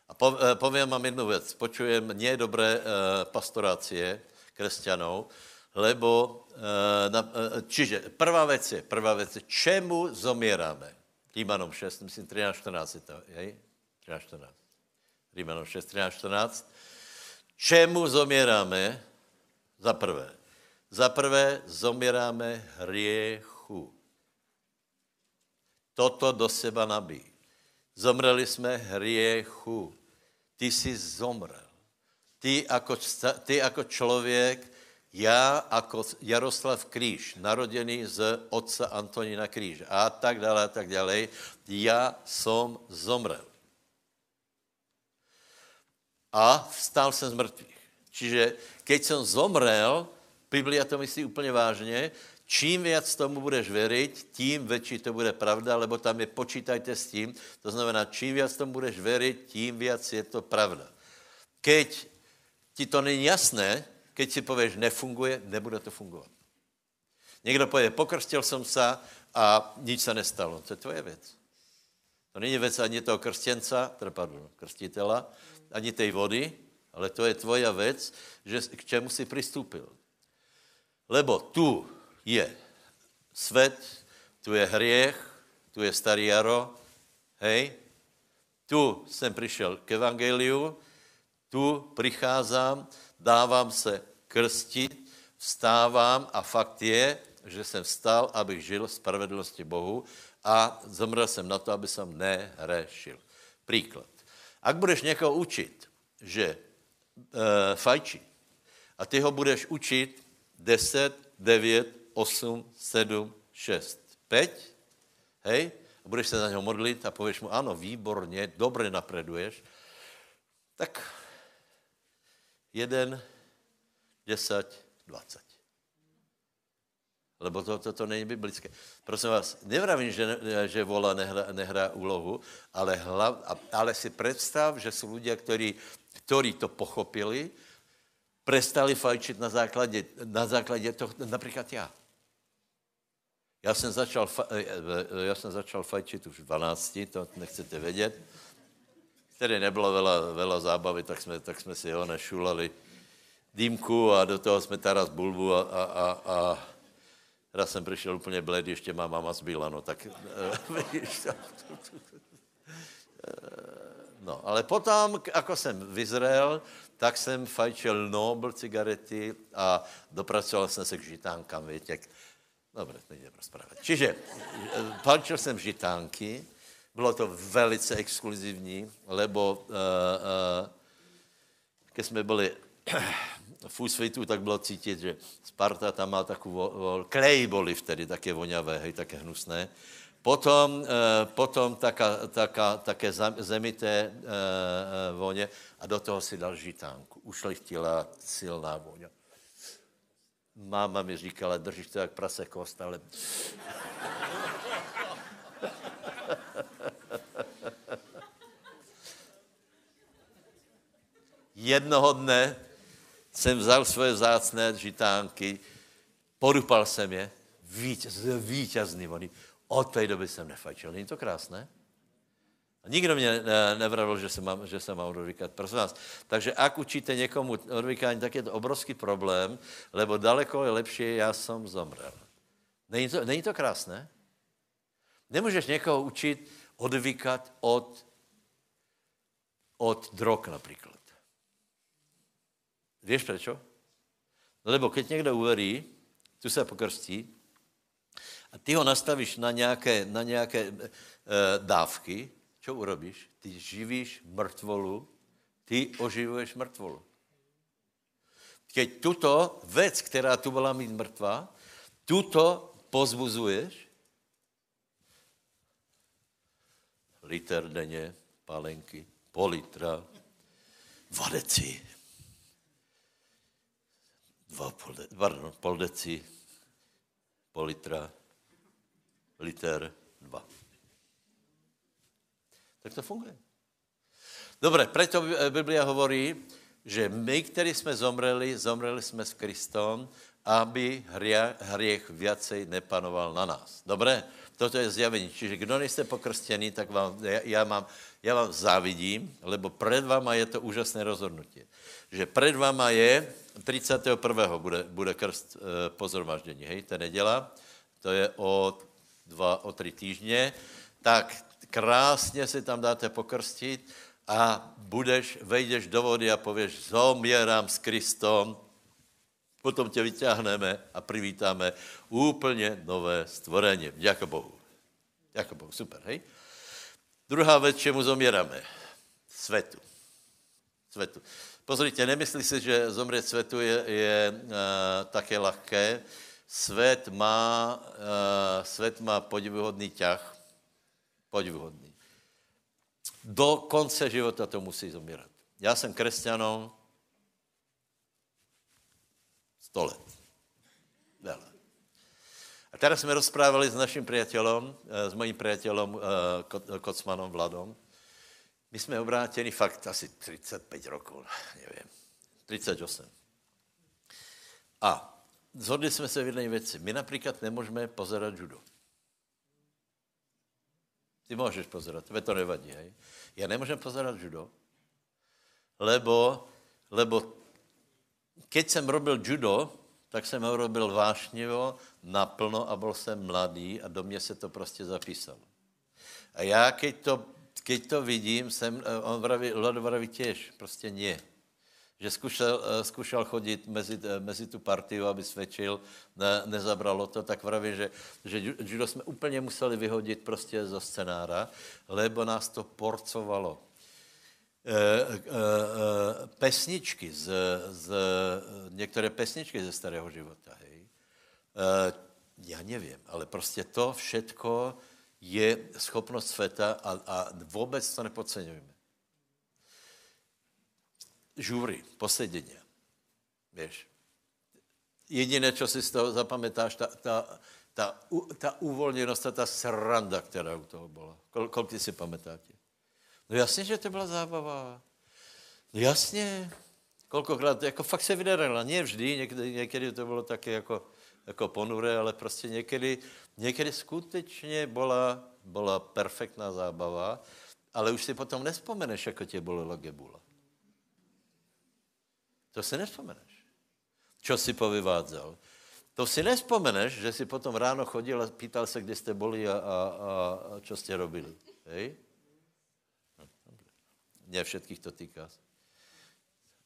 A eh, povím vám jednu věc. Počujem, nie dobré eh, pastorácie křesťanů, lebo, eh, čiže prvá věc je, prvá věc je, čemu zomíráme? Rímanom 6, myslím 13, 14 je to, jej? 13, 14. Rímanom 6, 13, 14. Čemu zomíráme? Za prvé. Za prvé zomíráme hriechu. Toto do seba nabí. Zomreli jsme hriechu. Ty jsi zomrel. Ty jako, ty jako člověk, já jako Jaroslav Kríž, narodený z otca Antonína Kríž a tak dále a tak dále, já som zomrel. A vstal jsem z mrtvých. Čiže keď jsem zomrel, Biblia to myslí úplně vážně, čím víc tomu budeš věřit, tím větší to bude pravda, lebo tam je počítajte s tím, to znamená, čím víc tomu budeš věřit, tím víc je to pravda. Keď ti to není jasné, keď si pověš, nefunguje, nebude to fungovat. Někdo pově, pokrstil jsem se a nic se nestalo. To je tvoje věc. To není věc ani toho krstěnca, teda pardon, krstitela, ani té vody, ale to je tvoja věc, že k čemu si přistoupil. Lebo tu je svět, tu je hriech, tu je starý jaro, hej, tu jsem přišel k evangeliu, tu přicházím, dávám se krstit, vstávám a fakt je, že jsem vstal, abych žil v spravedlnosti Bohu a zomrel jsem na to, aby jsem nerešil. Příklad. Ak budeš někoho učit, že e, fajčí, a ty ho budeš učit 10, 9, 8, 7, 6, 5, hej, a budeš se za něho modlit a pověš mu, ano, výborně, dobře napreduješ, tak jeden, deset, dvacet. Lebo to, to, to není biblické. Prosím vás, nevravím, že, že vola nehrá, nehrá úlohu, ale, hlav, ale si představ, že jsou lidé, kteří to pochopili, prestali fajčit na základě, na základě toho, například já. Já jsem začal, eh, eh, já jsem začal fajčit už v 12, to nechcete vědět. Tedy nebylo vela, vela zábavy, tak jsme, tak jsme si ho nešulali dýmku a do toho jsme taraz bulbu a, a, a, a raz jsem přišel úplně bled, ještě má mama zbyla, no tak No, ale potom, jako jsem vyzrel, tak jsem fajčil Nobel cigarety a dopracoval jsem se k žitánkám, víte, Dobře, to jdeme rozprávat. Čiže fajčil jsem žitánky, bylo to velice exkluzivní, lebo uh, uh, když jsme byli v úsvitu, tak bylo cítit, že Sparta tam má takovou, klej boli vtedy, také voňavé, hej, také hnusné. Potom, eh, potom taká, taká, také zemité eh, eh, voně a do toho si dal žitánku. Ušlechtila silná voně. Máma mi říkala, držíš to jak prase kost, ale... Jednoho dne jsem vzal svoje vzácné žitánky, porupal jsem je, vítěz, vítězný voní. Od té doby jsem nefajčil. Není to krásné? A nikdo mě nevravil, že se mám, že se mám odvykat. Prosím vás. Takže ak učíte někomu odvykání, tak je to obrovský problém, lebo daleko je lepší, já jsem zomrel. Není to, není to krásné? Nemůžeš někoho učit odvykat od, od drog například. Víš proč? Lebo keď někdo uverí, tu se pokrstí, ty ho nastavíš na nějaké, na nějaké e, dávky, co urobíš? Ty živíš mrtvolu, ty oživuješ mrtvolu. Keď tuto věc, která tu byla mít mrtvá, tuto pozbuzuješ, liter denně, pálenky, pol litra, dva deci, dva pol, de, pardon, pol deci, pol litra, liter dva. Tak to funguje. Dobre, preto Biblia hovorí, že my, kteří jsme zomreli, zomreli jsme s Kristom, aby hriech viacej nepanoval na nás. Dobré? Toto je zjavení. Čiže kdo nejste pokrstený, tak vám, já, já, mám, já vám závidím, lebo před váma je to úžasné rozhodnutí. Že před váma je 31. bude, bude krst e, pozormaždění, hej, to neděla, to je o dva, o tři týždně, tak krásně si tam dáte pokrstit a budeš, vejdeš do vody a pověš, zomírám s Kristom, potom tě vyťahneme a přivítáme úplně nové stvorení. Děkuji Bohu. Děkuji Bohu, super, hej? Druhá věc, čemu zomíráme? Svetu. Svetu. Pozrite, nemyslí si, že zomřet svetu je, je uh, také lehké. Svět má, uh, svět má podivuhodný ťah. Podivuhodný. Do konce života to musí zomírat. Já jsem křesťanom 100 let. Veľa. A teraz jsme rozprávali s naším priateľom, s mojím priateľom Kocmanom Vladom, my jsme obráteni fakt asi 35 rokov, nevím, 38. A zhodli jsme se v jedné věci. My například nemůžeme pozerať judo. Ty můžeš pozerať, tebe to nevadí, hej? Já nemůžem pozerať judo, lebo, lebo keď jsem robil judo, tak jsem ho robil vášnivo, naplno a byl jsem mladý a do mě se to prostě zapísalo. A já, keď to keď to vidím, jsem, eh, on vraví, Lado vraví těž, prostě nie. Že zkušel, eh, zkušel chodit mezi, eh, mezi tu partiu, aby svědčil, ne, nezabralo to, tak vraví, že, že judo jsme úplně museli vyhodit prostě zo scenára, lebo nás to porcovalo. E, e, e, pesničky, z, z, některé pesničky ze starého života, hej. E, já nevím, ale prostě to všetko je schopnost světa a, a vůbec to nepodceňujeme. Žůry, poseděně. Víš, jediné, co si z toho zapamětáš, ta, ta, ta, ta uvolněnost a ta sranda, která u toho byla. Kol, kolik ty si pamětáte? No jasně, že to byla zábava. No jasně. Kolikrát, jako fakt se vydarila. Ne vždy, někdy, někdy to bylo také jako, jako ponuré, ale prostě někdy, někdy skutečně byla, byla perfektná zábava, ale už si potom nespomeneš, jako tě bolela gebula. To si nespomeneš. Čo si povyvádzal. To si nespomeneš, že si potom ráno chodil a pýtal se, kde jste boli a, a, a, a čo jste robili. Hej? No, ne všetkých to týká.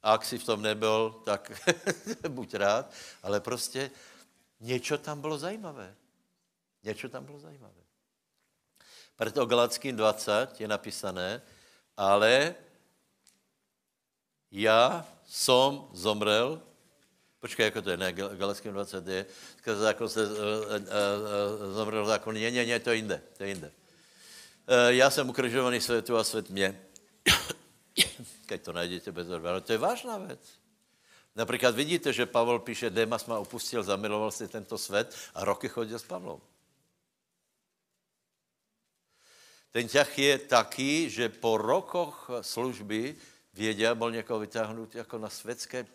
A ak si v tom nebyl, tak buď rád, ale prostě něco tam bylo zajímavé. Něco tam bylo zajímavé. Proto Galackým 20 je napísané, ale já som zomrel, počkej, jako to je, ne, Galackým 20 je, skrze zákon se uh, uh, uh, zomrel zákon, ne, ne, ne, to je jinde, to je jinde. Já jsem ukržovaný světu a svět mě. Keď to najdete bez odvahu. To je vážná věc. Například vidíte, že Pavel píše, Demas ma opustil, zamiloval si tento svět a roky chodil s Pavlou. Ten ťah je taký, že po rokoch služby věděl, byl někoho vytáhnout jako na světské,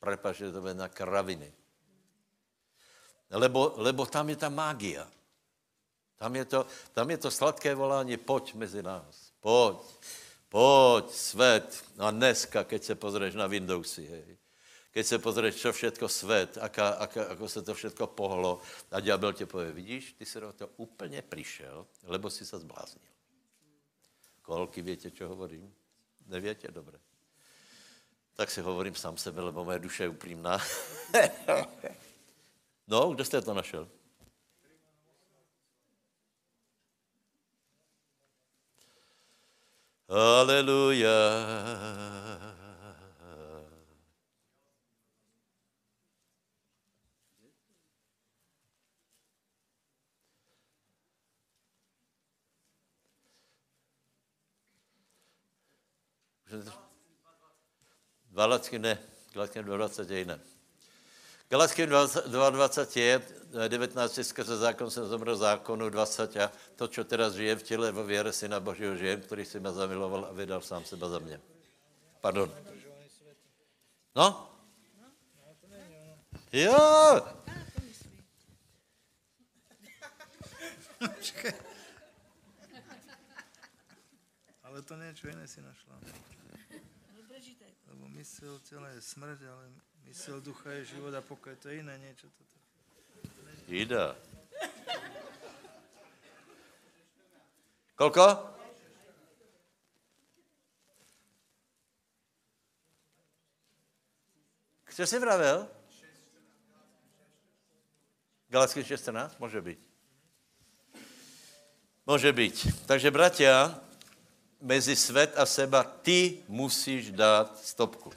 prepače, to na kraviny. Lebo, lebo tam je ta mágia. Tam je, to, tam je to sladké volání, pojď mezi nás, pojď, pojď, svět. A dneska, keď se pozřeš na Windowsy, hej, keď se pozřeš, co všetko svět, aká, aká, ako se to všetko pohlo, a ďábel tě pově, vidíš, ty se do toho úplně přišel, lebo si se zbláznil. Kolky větě, čo hovorím? Nevětě? Dobře. Tak si hovorím sám sebe, lebo moje duše je upřímná. no, kde jste to našel? Aleluja. Galackým ne, Galackým 2.20 je jiné. Galackým 2.20 je 19 skrze zákon jsem zomrel zákonu 20 a to, co teraz žijem v těle, ve věre Syna Božího žijem, který si mě zamiloval a vydal sám seba za mě. Pardon. No? Jo! Ale to něco jiné si našla. Lebo mysl celé je smrť, ale mysl ducha je život a. To je jiné něco. Toto. Jde. Kolko? Co jsi vravil? Galacký 16? Může být. Může být. Takže, bratia, mezi svět a seba ty musíš dát stopku.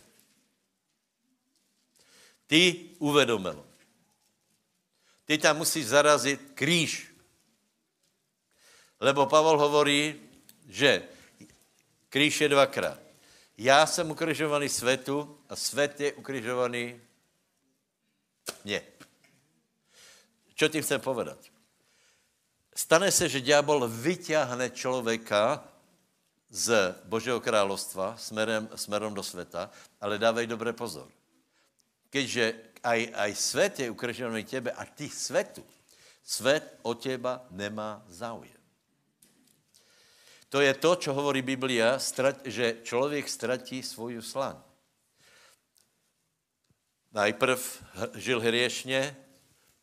Ty uvedomelo. Ty tam musíš zarazit kříž. Lebo Pavel hovorí, že kříž je dvakrát. Já jsem ukrižovaný světu a svět je ukrižovaný mně. Čo tím chcem povedat? Stane se, že ďábel vyťahne člověka z Božího královstva směrem, směrem do světa, ale dávej dobré pozor. Keďže aj, aj svět je ukrižovaný tebe a ty světu, svět o těba nemá záujem. To je to, čo hovorí Biblia, že člověk ztratí svoju slaň. Najprv žil hriešně,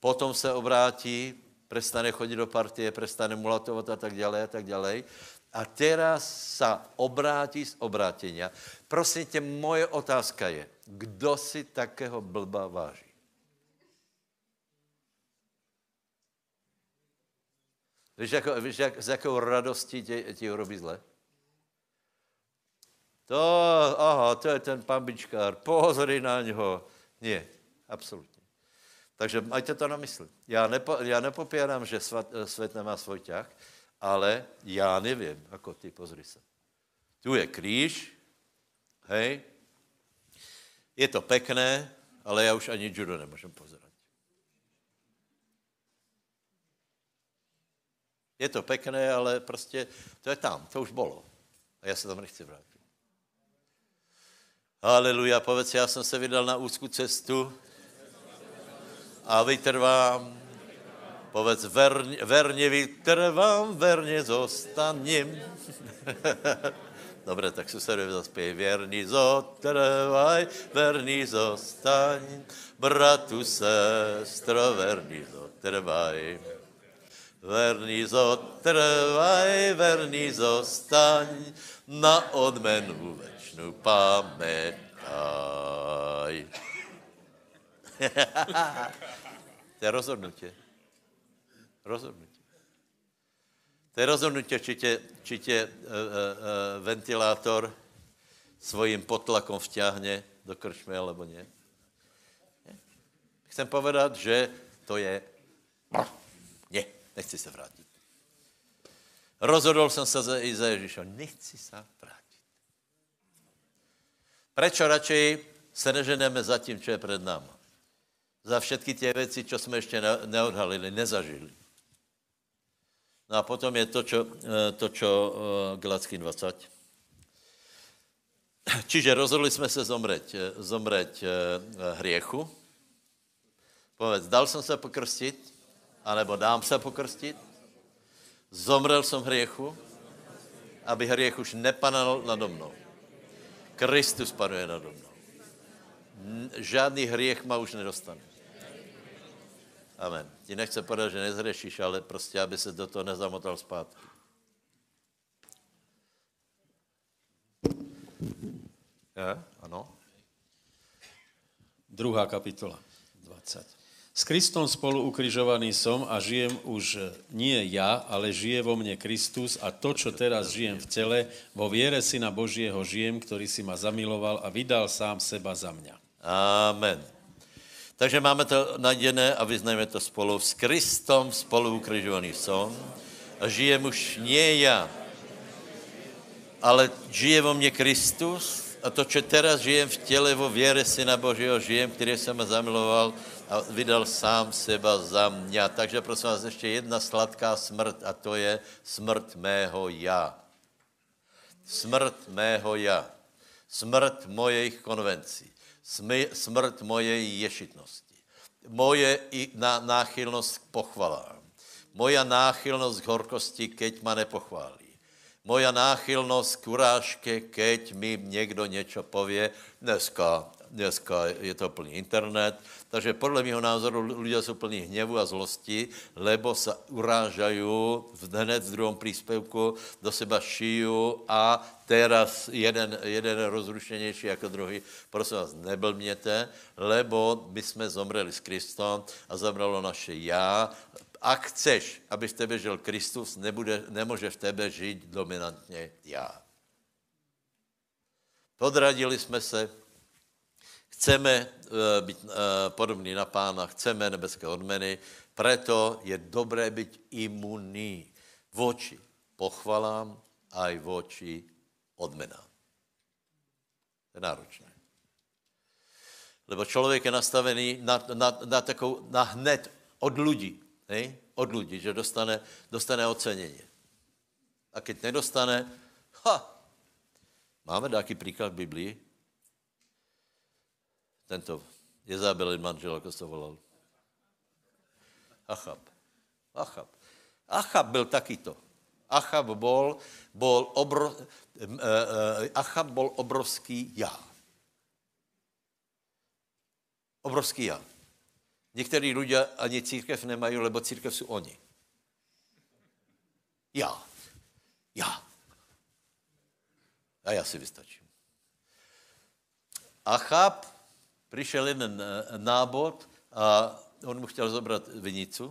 potom se obrátí, prestane chodit do partie, prestane mulatovat a tak dále a tak dále. A teraz sa obrátí z obrátenia. Prosím tě, moje otázka je, kdo si takého blba váží? Víš, jako, víš jak, z jakou radostí tě, ti robí zle? To, aha, to je ten pambičkár, pozri na něho. Ne, absolutně. Takže majte to na mysli. Já, nepo, já nepopírám, že svat, svět nemá svůj ťah, ale já nevím, jako ty, pozri se. Tu je kříž, hej, je to pekné, ale já už ani judo nemůžem pozerať. Je to pekné, ale prostě to je tam, to už bylo. A já se tam nechci vrátit. Haleluja, povedz, já jsem se vydal na úzkou cestu a vytrvám. Povedz, verně, verně vytrvám, verně zostaním. Dobře, tak se se zaspěj. Věrný zotrvaj, verný zostaň, bratu, sestro, verný zotrvaj. Verný zotrvaj, verný zostaň, na odmenu večnou pamětaj. to je rozhodnutí. Rozhodnutí. To je rozhodnutí, či tě, či tě uh, uh, ventilátor svým potlakom vťahne do krčmy, alebo ne. Chcem povedat, že to je... Ne, nechci se vrátit. Rozhodl jsem se za, i za Ježíša. Nechci se vrátit. Prečo radšej se neženeme za tím, co je před náma? Za všetky ty věci, co jsme ještě neodhalili, nezažili. No a potom je to, čo, eh, to, čo eh, Galacký 20. Čiže rozhodli jsme se zomřet, eh, zomřet hriechu. Povedz, dal jsem se pokrstit, anebo dám se pokrstit. Zomrel jsem hriechu, aby hriech už nepanal nado mnou. Kristus panuje nado mnou. Žádný hriech ma už nedostane. Amen. Ti nechce podat, že nezřešíš, ale prostě, aby se do toho nezamotal zpátky. Je? Ano. Druhá kapitola, 20. S Kristom spolu ukrižovaný som a žijem už nie ja, ale žije vo mne Kristus a to, čo teraz žijem v tele, vo viere Syna Božieho žijem, ktorý si ma zamiloval a vydal sám seba za mňa. Amen. Takže máme to naděné a vyznajeme to spolu. S Kristom spolu ukrižovaný som a žijem už nie já, ale žije vo mně Kristus a to, čo teraz žijem v těle, vo věre Syna Božího žijem, který jsem zamiloval a vydal sám seba za mě. Takže prosím vás, ještě jedna sladká smrt a to je smrt mého já. Smrt mého já. Smrt mojich konvencí smrt mojej ješitnosti, moje i na, náchylnost k pochvalám, moja náchylnost k horkosti, keď ma nepochválí, moja náchylnost k urážke, keď mi někdo něco pově, dneska, dneska je to plný internet, takže podle mého názoru lidé jsou plní hněvu a zlosti, lebo se urážají v hned v druhém příspěvku, do seba šiju a teraz jeden, jeden rozrušenější jako druhý. Prosím vás, neblměte, lebo my jsme zomreli s Kristem a zamralo naše já. A chceš, aby v tebe žil Kristus, nebude, nemůže v tebe žít dominantně já. Podradili jsme se, chceme e, být e, podobní na pána, chceme nebeské odmeny, preto je dobré být imunní voči pochvalám a i voči odmenám. To je náročné. Lebo člověk je nastavený na, na, na, takovou, na hned od lidí, hej? od lidí, že dostane, dostane ocenění. A keď nedostane, ha, máme nějaký příklad v Biblii? Tento Jezabelin manžel, jako se volal. Achab. Achab. Achab byl takýto. Achab bol, bol obro, eh, eh, Achab bol obrovský já. Obrovský já. Některý lidé ani církev nemají, lebo církev jsou oni. Já. Já. A já si vystačím. Achab přišel jeden eh, nábod a on mu chtěl zobrat vinicu.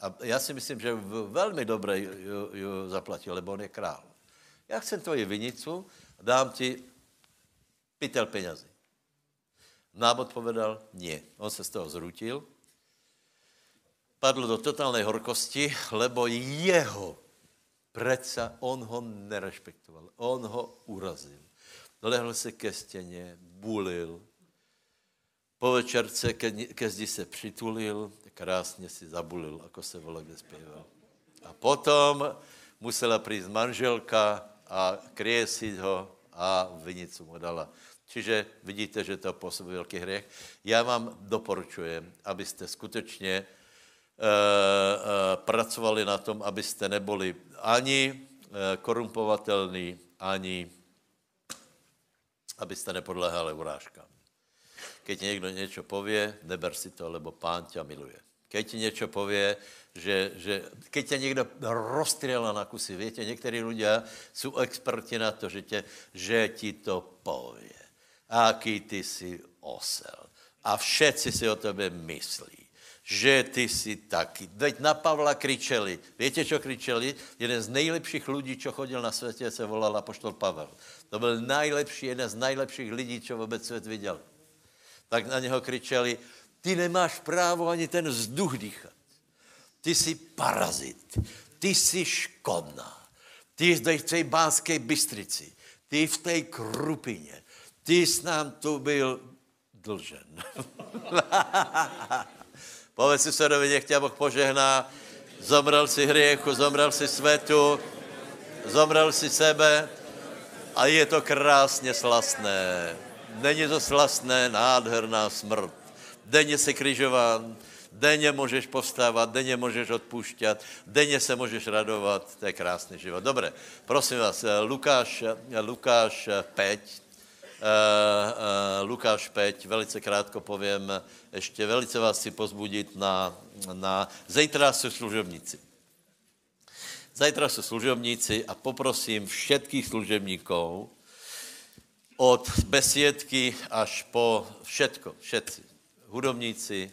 A já si myslím, že velmi dobré ju, zaplatil, lebo on je král. Já chcem tvoji vinicu dám ti pytel penězí. Nábod povedal, nie. On se z toho zrutil, padl do totálnej horkosti, lebo jeho Preca on ho nerespektoval, on ho urazil. Lehl se ke stěně, bulil, po večerce ke, ke zdi se přitulil, krásně si zabulil, jako se kde zpěval. A potom musela přijít manželka a kriesit ho a vinicu mu dala. Čiže vidíte, že to působí velký hřech. Já vám doporučuji, abyste skutečně e, e, pracovali na tom, abyste neboli ani e, korumpovatelný, ani abyste nepodléhali urážkám. Keď někdo něco pově, neber si to, lebo pán tě miluje. Keď ti něco pově, že, že keď tě někdo rozstřelá na kusy, víte, někteří lidé jsou experti na to, že, tě, že ti to pově. Aký ty jsi osel. A všetci si o tebe myslí že ty jsi taky. Veď na Pavla kričeli. Víte, co kričeli? Jeden z nejlepších lidí, co chodil na světě, se volal apoštol Pavel. To byl nejlepší, jeden z nejlepších lidí, co vůbec svět viděl. Tak na něho kričeli, ty nemáš právo ani ten vzduch dýchat. Ty jsi parazit. Ty jsi škodná. Ty jsi v té bánské bystrici. Ty v té krupině. Ty jsi nám tu byl dlžen. Povedz si sedovi, nech tě Boh požehná. Zomrel si hriechu, zomrel si svetu, zomrel si sebe a je to krásně slastné. Není to slastné, nádherná smrt. Denně se križován, denně můžeš povstávat, denně můžeš odpušťat, denně se můžeš radovat, to je krásný život. Dobré, prosím vás, Lukáš, Lukáš 5, Uh, uh, Lukáš 5, velice krátko povím, ještě velice vás chci pozbudit na, na zítra jsou služebníci. Zítra jsou služebníci a poprosím všetkých služebníků od besiedky až po všetko, všetci, hudobníci,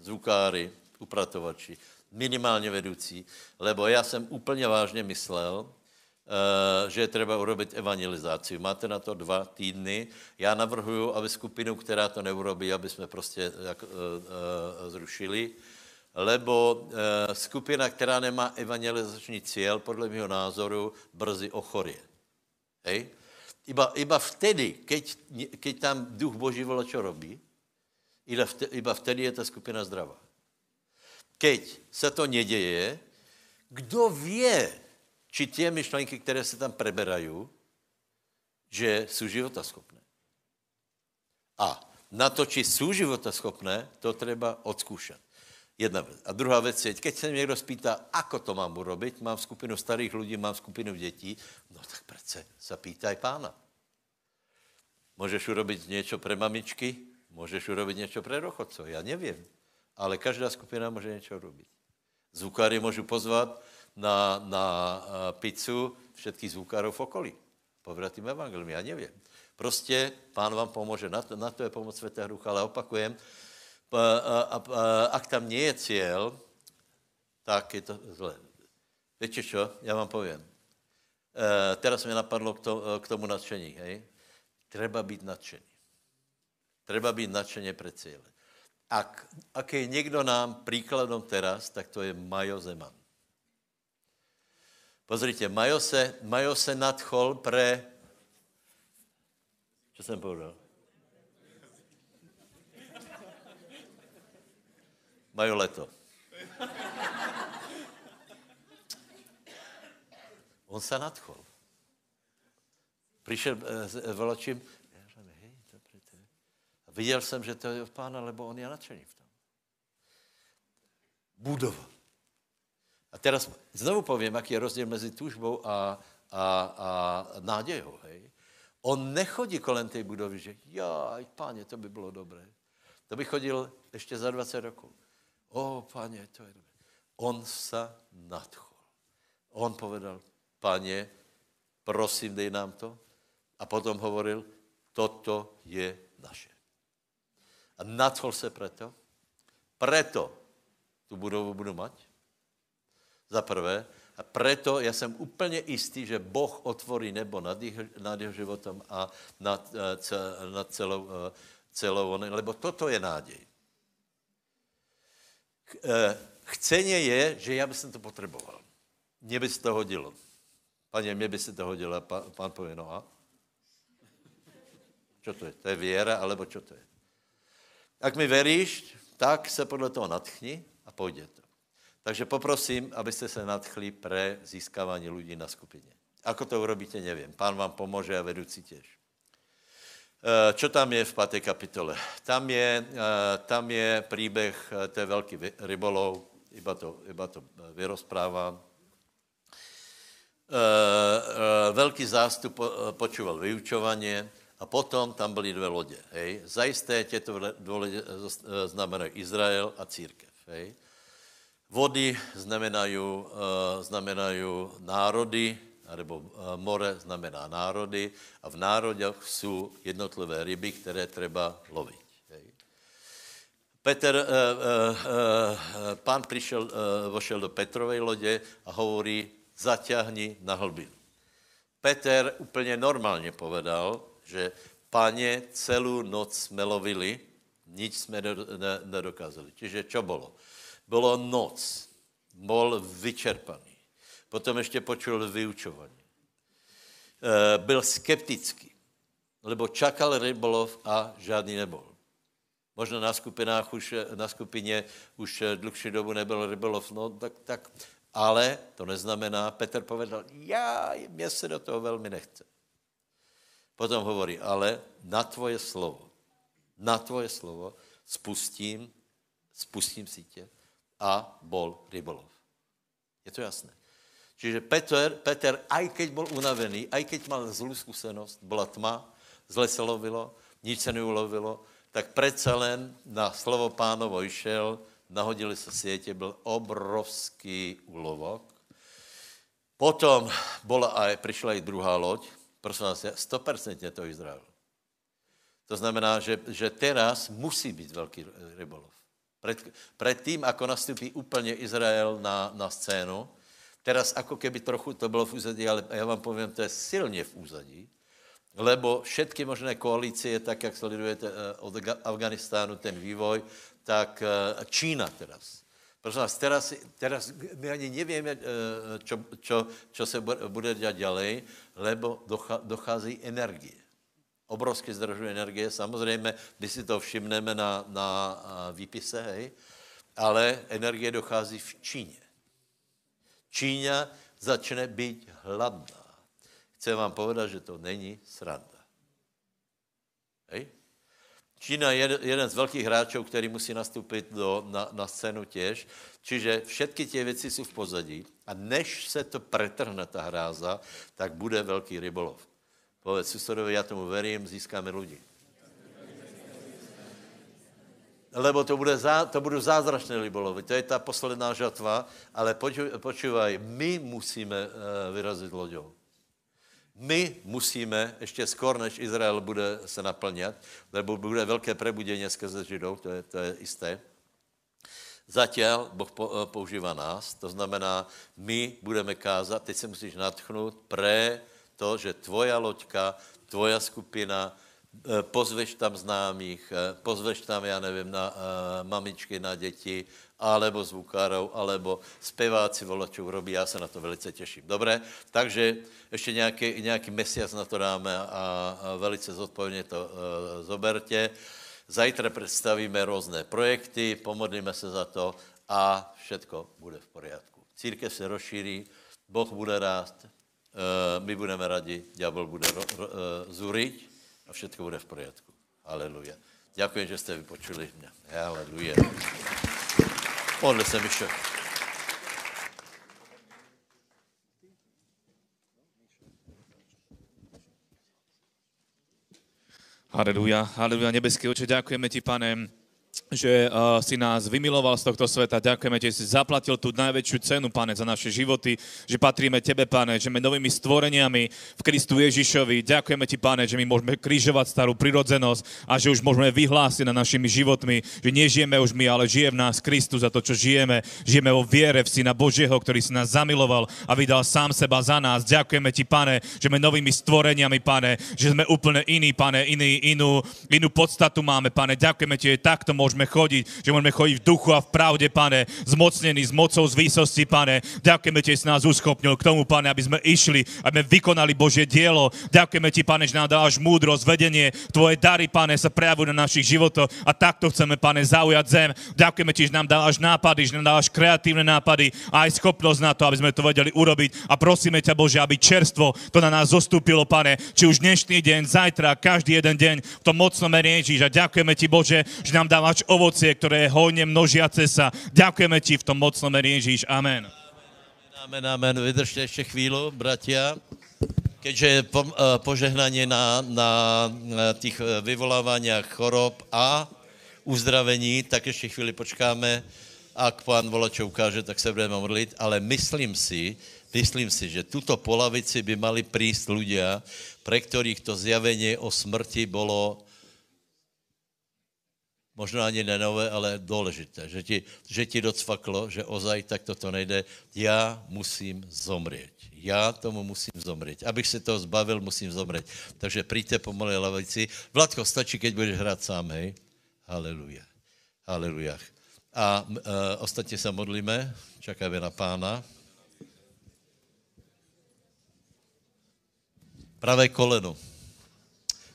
zvukáry, upratovači, minimálně vedoucí, lebo já jsem úplně vážně myslel, Eh, že je třeba urobit evangelizaci. Máte na to dva týdny. Já navrhuju, aby skupinu, která to neurobí, aby jsme prostě uh, uh, zrušili, lebo skupina, která nemá evangelizační cíl, podle mého názoru, brzy ochorie. Hej? Iba, iba vtedy, keď, keď tam duch Boží volá, čo robí, iba vtedy, iba vtedy je ta skupina zdravá. Keď se to neděje, kdo ví, či tě myšlenky, které se tam preberají, že jsou životaschopné. A na to, či jsou životaschopné, to treba odzkoušet. Jedna věc. A druhá věc je, keď se někdo spýta, ako to mám urobit, mám skupinu starých lidí, mám skupinu dětí, no tak přece se pýtaj pána. Můžeš urobit něco pre mamičky, můžeš urobit něco pre rochodcov, já nevím. Ale každá skupina může něco urobit. Zvukáry můžu pozvat, na, na eh, pizzu všetkých zvukárov v okolí. Povratým evangelium, já nevím. Prostě pán vám pomůže, na to, na to je pomoc Světého Ducha, ale opakujem, a, a, a, ak tam nie je cíl, tak je to zle. Víte čo? Já vám povím. E, teraz mi napadlo k, to, k tomu nadšení, hej. Treba být nadšený. Treba být nadšeně pre cíle. Ak, ak je někdo nám příkladom teraz, tak to je Majo Zeman. Pozrite, Majo se, Majo se nadchol pre... Co jsem povedal? Majo leto. On se nadchol. Přišel eh, s eh, volačím, hej, dobrý, to je. A viděl jsem, že to je od pána, lebo on je nadšený v tom. Budova. A teraz znovu povím, jaký je rozdíl mezi tužbou a, a, a nádějou. Hej. On nechodí kolem té budovy, že já, páně, to by bylo dobré. To by chodil ještě za 20 roků. O, páně, to je dobré. On se nadchol. On povedal, páně, prosím, dej nám to. A potom hovoril, toto je naše. A nadchol se preto. Preto tu budovu budu mať. Za prvé. A preto já jsem úplně jistý, že Boh otvorí nebo nad, jeho, nad jeho životem a nad, eh, nad celou, eh, celou, lebo toto je nádej. Eh, Chceně je, že já bych to potřeboval. Mně by se to hodilo. Paně, mně by se to hodilo. Pán, pán pově, no a? Čo to je? To je věra, alebo čo to je? Jak mi veríš, tak se podle toho natchni a pojde to. Takže poprosím, abyste se nadchli pre získávání lidí na skupině. Ako to urobíte, nevím. Pán vám pomůže a vedoucí těž. Eh, čo tam je v páté kapitole? Tam je, eh, tam je příběh, eh, je velký rybolov, iba to, iba to vyrozprávám. Velký zástup počúval vyučovanie a potom tam byly dvě lodě. Hej. Zajisté těto dvě lodě znamenají Izrael a církev. Hej. Vody znamenají, znamenají národy, nebo eh, more znamená národy a v národech jsou jednotlivé ryby, které třeba lovit. Petr, eh, eh, pán přišel, vošel do Petrovej lodě a hovorí, zaťahni na hlbinu. Petr úplně normálně povedal, že páně celou noc jsme lovili, nic jsme nedokázali. Čiže čo bylo? Bylo noc, bol vyčerpaný. Potom ještě počul vyučování. E, byl skeptický, lebo čakal rybolov a žádný nebol. Možná na skupinách už, na skupině už dlhší dobu nebyl rybolov, no tak, tak, ale to neznamená, Petr povedal, já, mě se do toho velmi nechce. Potom hovorí, ale na tvoje slovo, na tvoje slovo spustím, spustím sítě a bol rybolov. Je to jasné. Čiže Peter, Peter, aj keď byl unavený, aj keď mal zlou zkušenost, byla tma, zle se lovilo, nic se neulovilo, tak přece len na slovo pánovo išel, nahodili se sítě, byl obrovský úlovok. Potom byla aj, přišla i druhá loď, prosím vás, 100% to Izrael. To znamená, že, že teraz musí být velký rybolov. Před, před tím, ako nastupí úplně Izrael na, na scénu, Teraz ako keby trochu to bylo v úzadí, ale já vám povím, to je silně v úzadí, lebo všetky možné koalície, tak jak sledujete eh, od Afganistánu ten vývoj, tak eh, Čína teraz. Prosím vás, teraz, teraz my ani nevíme, eh, čo, čo, čo se bude dělat ďalej, lebo dochází energie. Obrovské zdržuje energie, samozřejmě, my si to všimneme na, na výpise, hej, ale energie dochází v Číně. Číňa začne být hladná. Chci vám povedat, že to není sranda. Hej? Čína je jeden z velkých hráčů, který musí nastoupit do, na, na scénu těž, čiže všetky ty věci jsou v pozadí a než se to pretrhne ta hráza, tak bude velký rybolov. Povedz susedovi, já tomu verím, získáme lidi lebo to, bude zá, to budou zázračné libolovy. To je ta posledná žatva, ale počúvaj, my musíme uh, vyrazit loďou. My musíme, ještě skoro, než Izrael bude se naplňat, lebo bude velké prebudění skrze Židou, to je, to je jisté, Zatím Boh po- používá nás, to znamená, my budeme kázat, teď se musíš natchnout pre to, že tvoja loďka, tvoja skupina, eh, pozveš tam známých, eh, pozveš tam, já nevím, na uh, mamičky, na děti, alebo zvukárov, alebo zpěváci volačů robí, já se na to velice těším. Dobré, takže ještě nějaký, nějaký mesiac na to dáme a, velice zodpovědně to zoberte. Zajtra představíme různé projekty, pomodlíme se za to a všetko bude v poriadku. Církev se rozšíří, Boh bude rást, my budeme radi, ďábel bude ro, ro, zuriť a všetko bude v poriadku. Aleluja. Děkuji, že jste vypočuli mě. Aleluja. Modli se, Mišo. Haleluja, haleluja, nebeský oče, ďakujeme ti, pane, že uh, si nás vymiloval z tohto sveta. Ďakujeme ti, že si zaplatil tú najväčšiu cenu, pane, za naše životy, že patríme tebe, pane, že sme novými stvoreniami v Kristu Ježišovi. Ďakujeme ti, pane, že my môžeme križovať starú prirodzenosť a že už môžeme vyhlásiť na našimi životmi, že nežijeme už my, ale žije v nás Kristus za to, čo žijeme. Žijeme vo viere v Syna Božieho, ktorý si nás zamiloval a vydal sám seba za nás. Ďakujeme ti, pane, že sme novými stvoreniami, pane, že sme úplne iní, pane, iný, inú, inú podstatu máme, pane. Ďakujeme ti, že takto môžeme chodiť, že môžeme chodiť v duchu a v pravde, pane, zmocnení s mocou z výsosti, pane. Ďakujeme ti, že si nás uschopnil k tomu, pane, aby sme išli, aby sme vykonali Božie dielo. Ďakujeme ti, pane, že nám dávaš múdrosť, vedenie, tvoje dary, pane, sa prejavujú na našich životoch a takto chceme, pane, zaujať zem. Ďakujeme ti, že nám dávaš nápady, že nám dávaš kreatívne nápady a aj schopnosť na to, aby sme to vedeli urobiť. A prosíme ťa, Bože, aby čerstvo to na nás zostúpilo, pane, či už dnešný deň, zajtra, každý jeden deň v tom mocnom mene. A ďakujeme ti, Bože, že nám dávaš ovocie, ktoré je hojne množiace sa. Ďakujeme ti v tom mocnom Ježíš. Amen. Amen, amen. Vydržte ještě chvíli, bratia. Keďže je po, uh, požehnanie na, na, tých uh, vyvolávaniach chorob a uzdravení, tak ještě chvíli počkáme. Ak pán Volačov ukáže, tak se budeme modlit, ale myslím si, myslím si, že tuto polavici by mali prísť ľudia, pre ktorých to zjavenie o smrti bolo možná ani nenové, ale důležité, že ti, že ti docvaklo, že ozaj tak toto nejde, já musím zomřít. Já tomu musím zomřít. Abych se toho zbavil, musím zomřít. Takže přijďte pomaly lavici. Vladko, stačí, keď budeš hrát sám, hej? Haleluja. Haleluja. A e, ostatně se modlíme, čekáme na pána. Pravé koleno.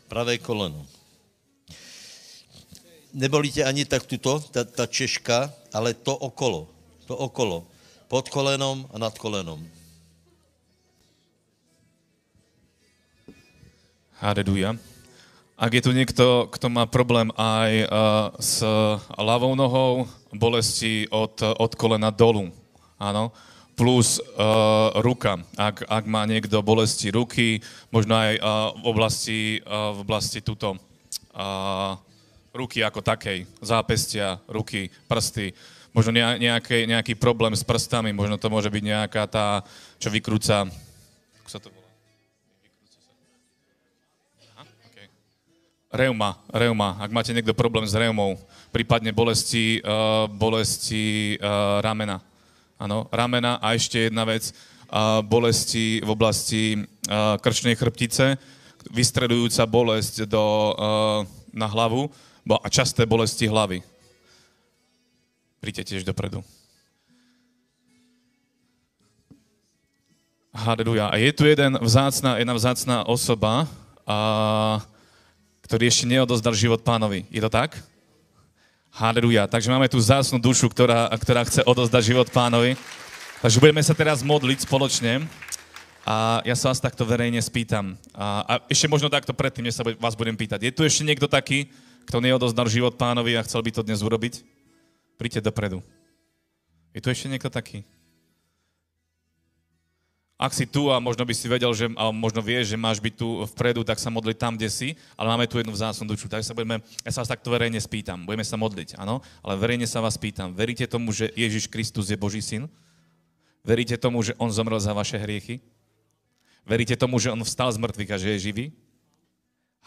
Pravé koleno nebolí tě ani tak tuto, ta, ta češka, ale to okolo. To okolo. Pod kolenom a nad kolenom. Haleluja. Ak je tu niekto, kto má problém aj uh, s ľavou nohou, bolesti od, od kolena dolu, áno, plus uh, ruka. Ak, ak má niekto bolesti ruky, možno aj uh, v oblasti, uh, v oblasti tuto, uh, ruky ako takej, zápestia, ruky, prsty, možno nejaký, nejaký problém s prstami, možno to môže byť nejaká tá, čo vykrúca, ako sa to volá? Reuma, reuma. Ak máte niekto problém s reumou, prípadne bolesti, uh, bolesti uh, ramena. Áno, ramena a ešte jedna vec, uh, bolesti v oblasti uh, krčnej chrbtice, vystredujúca bolesť do, uh, na hlavu, a časté bolesti hlavy. Príďte tiež dopredu. Haleluja. A je tu jeden vzácná, jedna vzácná osoba, a, ktorý ešte neodozdal život pánovi. Je to tak? Haleluja. Takže máme tu vzácnú dušu, ktorá, ktorá chce odozdať život pánovi. Takže budeme sa teraz modliť spoločne. A ja sa vás takto verejne spýtam. A, a ešte možno takto predtým, než sa vás budem pýtať. Je tu ešte niekto taký, kto neodozdal život pánovi a chcel by to dnes urobiť, príďte dopredu. Je tu ešte niekto taký? Ak si tu a možno by si vedel, že, a možno vieš, že máš byť tu vpredu, tak sa modli tam, kde si, ale máme tu jednu vzácnu dušu, tak sa budeme, ja sa vás takto verejne spýtam, budeme sa modliť, áno, ale verejne sa vás pýtam, veríte tomu, že Ježiš Kristus je Boží syn? Veríte tomu, že On zomrel za vaše hriechy? Veríte tomu, že On vstal z mŕtvych a že je živý?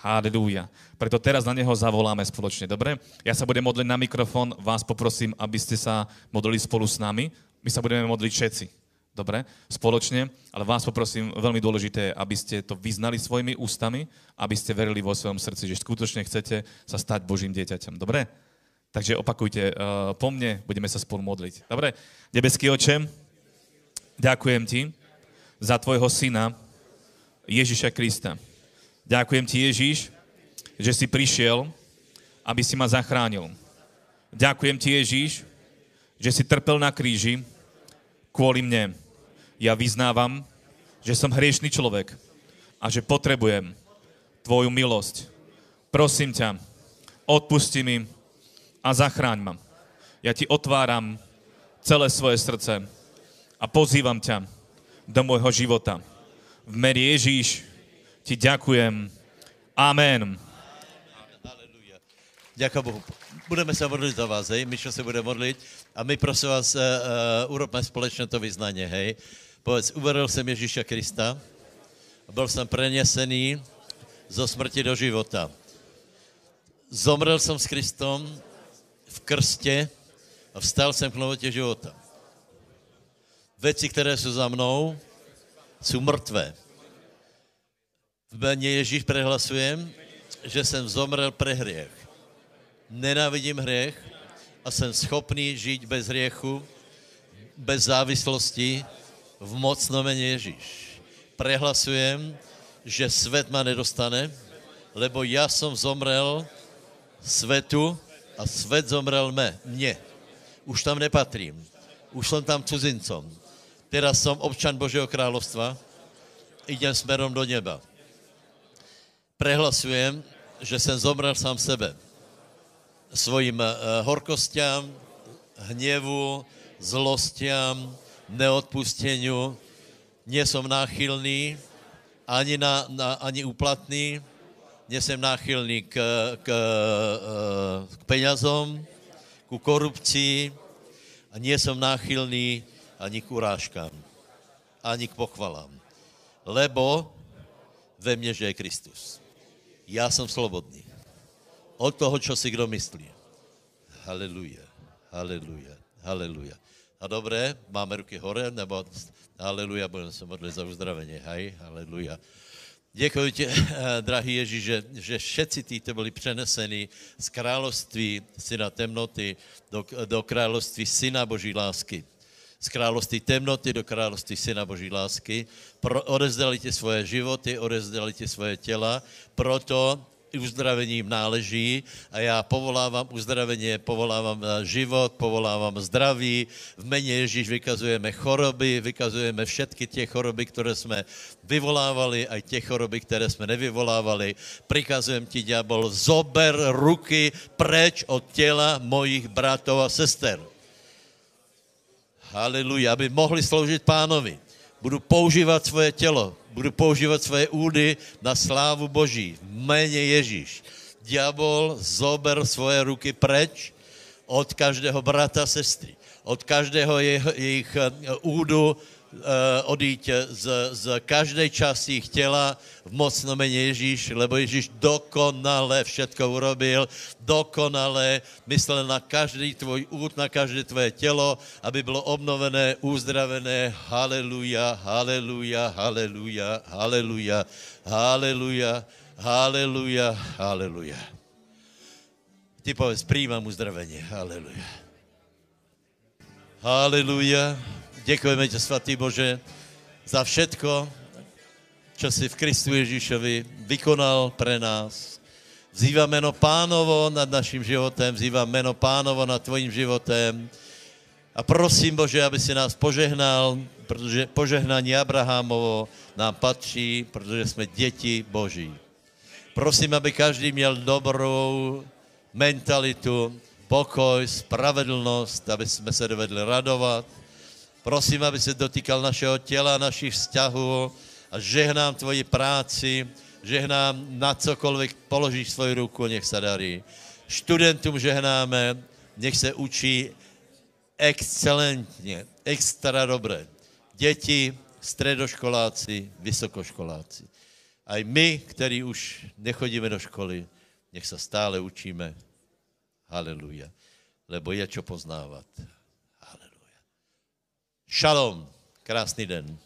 Halelúja. Preto teraz na neho zavoláme spoločne, dobre? Ja sa budem modliť na mikrofón, vás poprosím, aby ste sa modlili spolu s nami. My sa budeme modliť všetci, dobre? Spoločne, ale vás poprosím, veľmi dôležité, aby ste to vyznali svojimi ústami, aby ste verili vo svojom srdci, že skutočne chcete sa stať Božím dieťaťom, dobre? Takže opakujte uh, po mne, budeme sa spolu modliť. Dobre? Nebeský oče, ďakujem ti za tvojho syna Ježiša Krista. Ďakujem ti, Ježíš, že si prišiel, aby si ma zachránil. Ďakujem ti, Ježíš, že si trpel na kríži kvôli mne. Ja vyznávam, že som hriešný človek a že potrebujem tvoju milosť. Prosím ťa, odpusti mi a zachráň ma. Ja ti otváram celé svoje srdce a pozývam ťa do môjho života. V mene Ježíš ti ďakujem. Amen. Ďakujem Bohu. Budeme se modlit za vás, hej? Mišo se bude modlit a my prosím vás uh, urobme společně to vyznání, hej? Povedz, uveril jsem Ježíša Krista, byl jsem prenesený zo smrti do života. Zomrel jsem s Kristom v krstě a vstal jsem k novotě života. Věci, které jsou za mnou, jsou mrtvé. V jméně Ježíš prehlasujem, že jsem zomrel pre hriech. Nenávidím hriech a jsem schopný žít bez hriechu, bez závislosti v mocnom mene Ježíš. Prehlasujem, že svet ma nedostane, lebo ja som zomrel svetu a svet zomrel me, mne. Už tam nepatrím. Už som tam cudzincom. Teraz som občan Božího kráľovstva, idem smerom do neba prehlasujem, že jsem zomrel sám sebe. Svojim uh, horkostiam, hněvu, zlostiam, neodpusteniu, nie som náchylný ani, na, na, ani uplatný, nie jsem náchylný k, k, uh, k peňazom, ku korupcii a nie som náchylný ani k urážkám, ani k pochvalám. Lebo ve mne je Kristus já jsem slobodný. Od toho, čo si kdo myslí. Haleluja, haleluja, haleluja. A dobré, máme ruky hore, nebo haleluja, budeme se modlit za uzdravení. Hej, haleluja. Děkuji tě, drahý Ježíš, že, že všetci títo byli přeneseni z království syna temnoty do, do království syna Boží lásky z království temnoty do království Syna Boží lásky. Pro, odezdali ti svoje životy, odezdali ti svoje těla, proto uzdravení jim náleží a já povolávám uzdravení, povolávám eh, život, povolávám zdraví. V mene Ježíš vykazujeme choroby, vykazujeme všetky tie choroby, které jsme vyvolávali, aj tie choroby, které jsme nevyvolávali. Prikazujem ti, ďábel, zober ruky preč od těla mojich bratov a sester. Haleluja, aby mohli sloužit pánovi. Budu používat svoje tělo, budu používat svoje údy na slávu Boží. V jméně Ježíš. Diabol, zober svoje ruky preč od každého brata, sestry, od každého jejich, eh, údu, odíť z, z každé části jejich těla v mocnom mene Ježíš, lebo Ježíš dokonale všetko urobil, dokonale myslel na každý tvoj út, na každé tvoje tělo, aby bylo obnovené, uzdravené. Haleluja, haleluja, haleluja, haleluja, haleluja, haleluja, haleluja. Ty povedz, přijímám uzdravení. Haleluja. Haleluja. Děkujeme tě, svatý Bože, za všetko, čo si v Kristu Ježíšovi vykonal pre nás. Vzývám meno pánovo nad naším životem, vzývám meno pánovo nad tvojím životem. A prosím, Bože, aby si nás požehnal, protože požehnání Abrahamovo nám patří, protože jsme děti Boží. Prosím, aby každý měl dobrou mentalitu, pokoj, spravedlnost, aby jsme se dovedli radovat, Prosím, aby se dotýkal našeho těla, našich vzťahů a žehnám tvoji práci, žehnám na cokoliv položíš svoji ruku, nech se darí. Studentům žehnáme, nech se učí excelentně, extra dobré. Děti, středoškoláci, vysokoškoláci. A my, který už nechodíme do školy, nech se stále učíme. Haleluja. Lebo je čo poznávat. Šalom. Krásný den.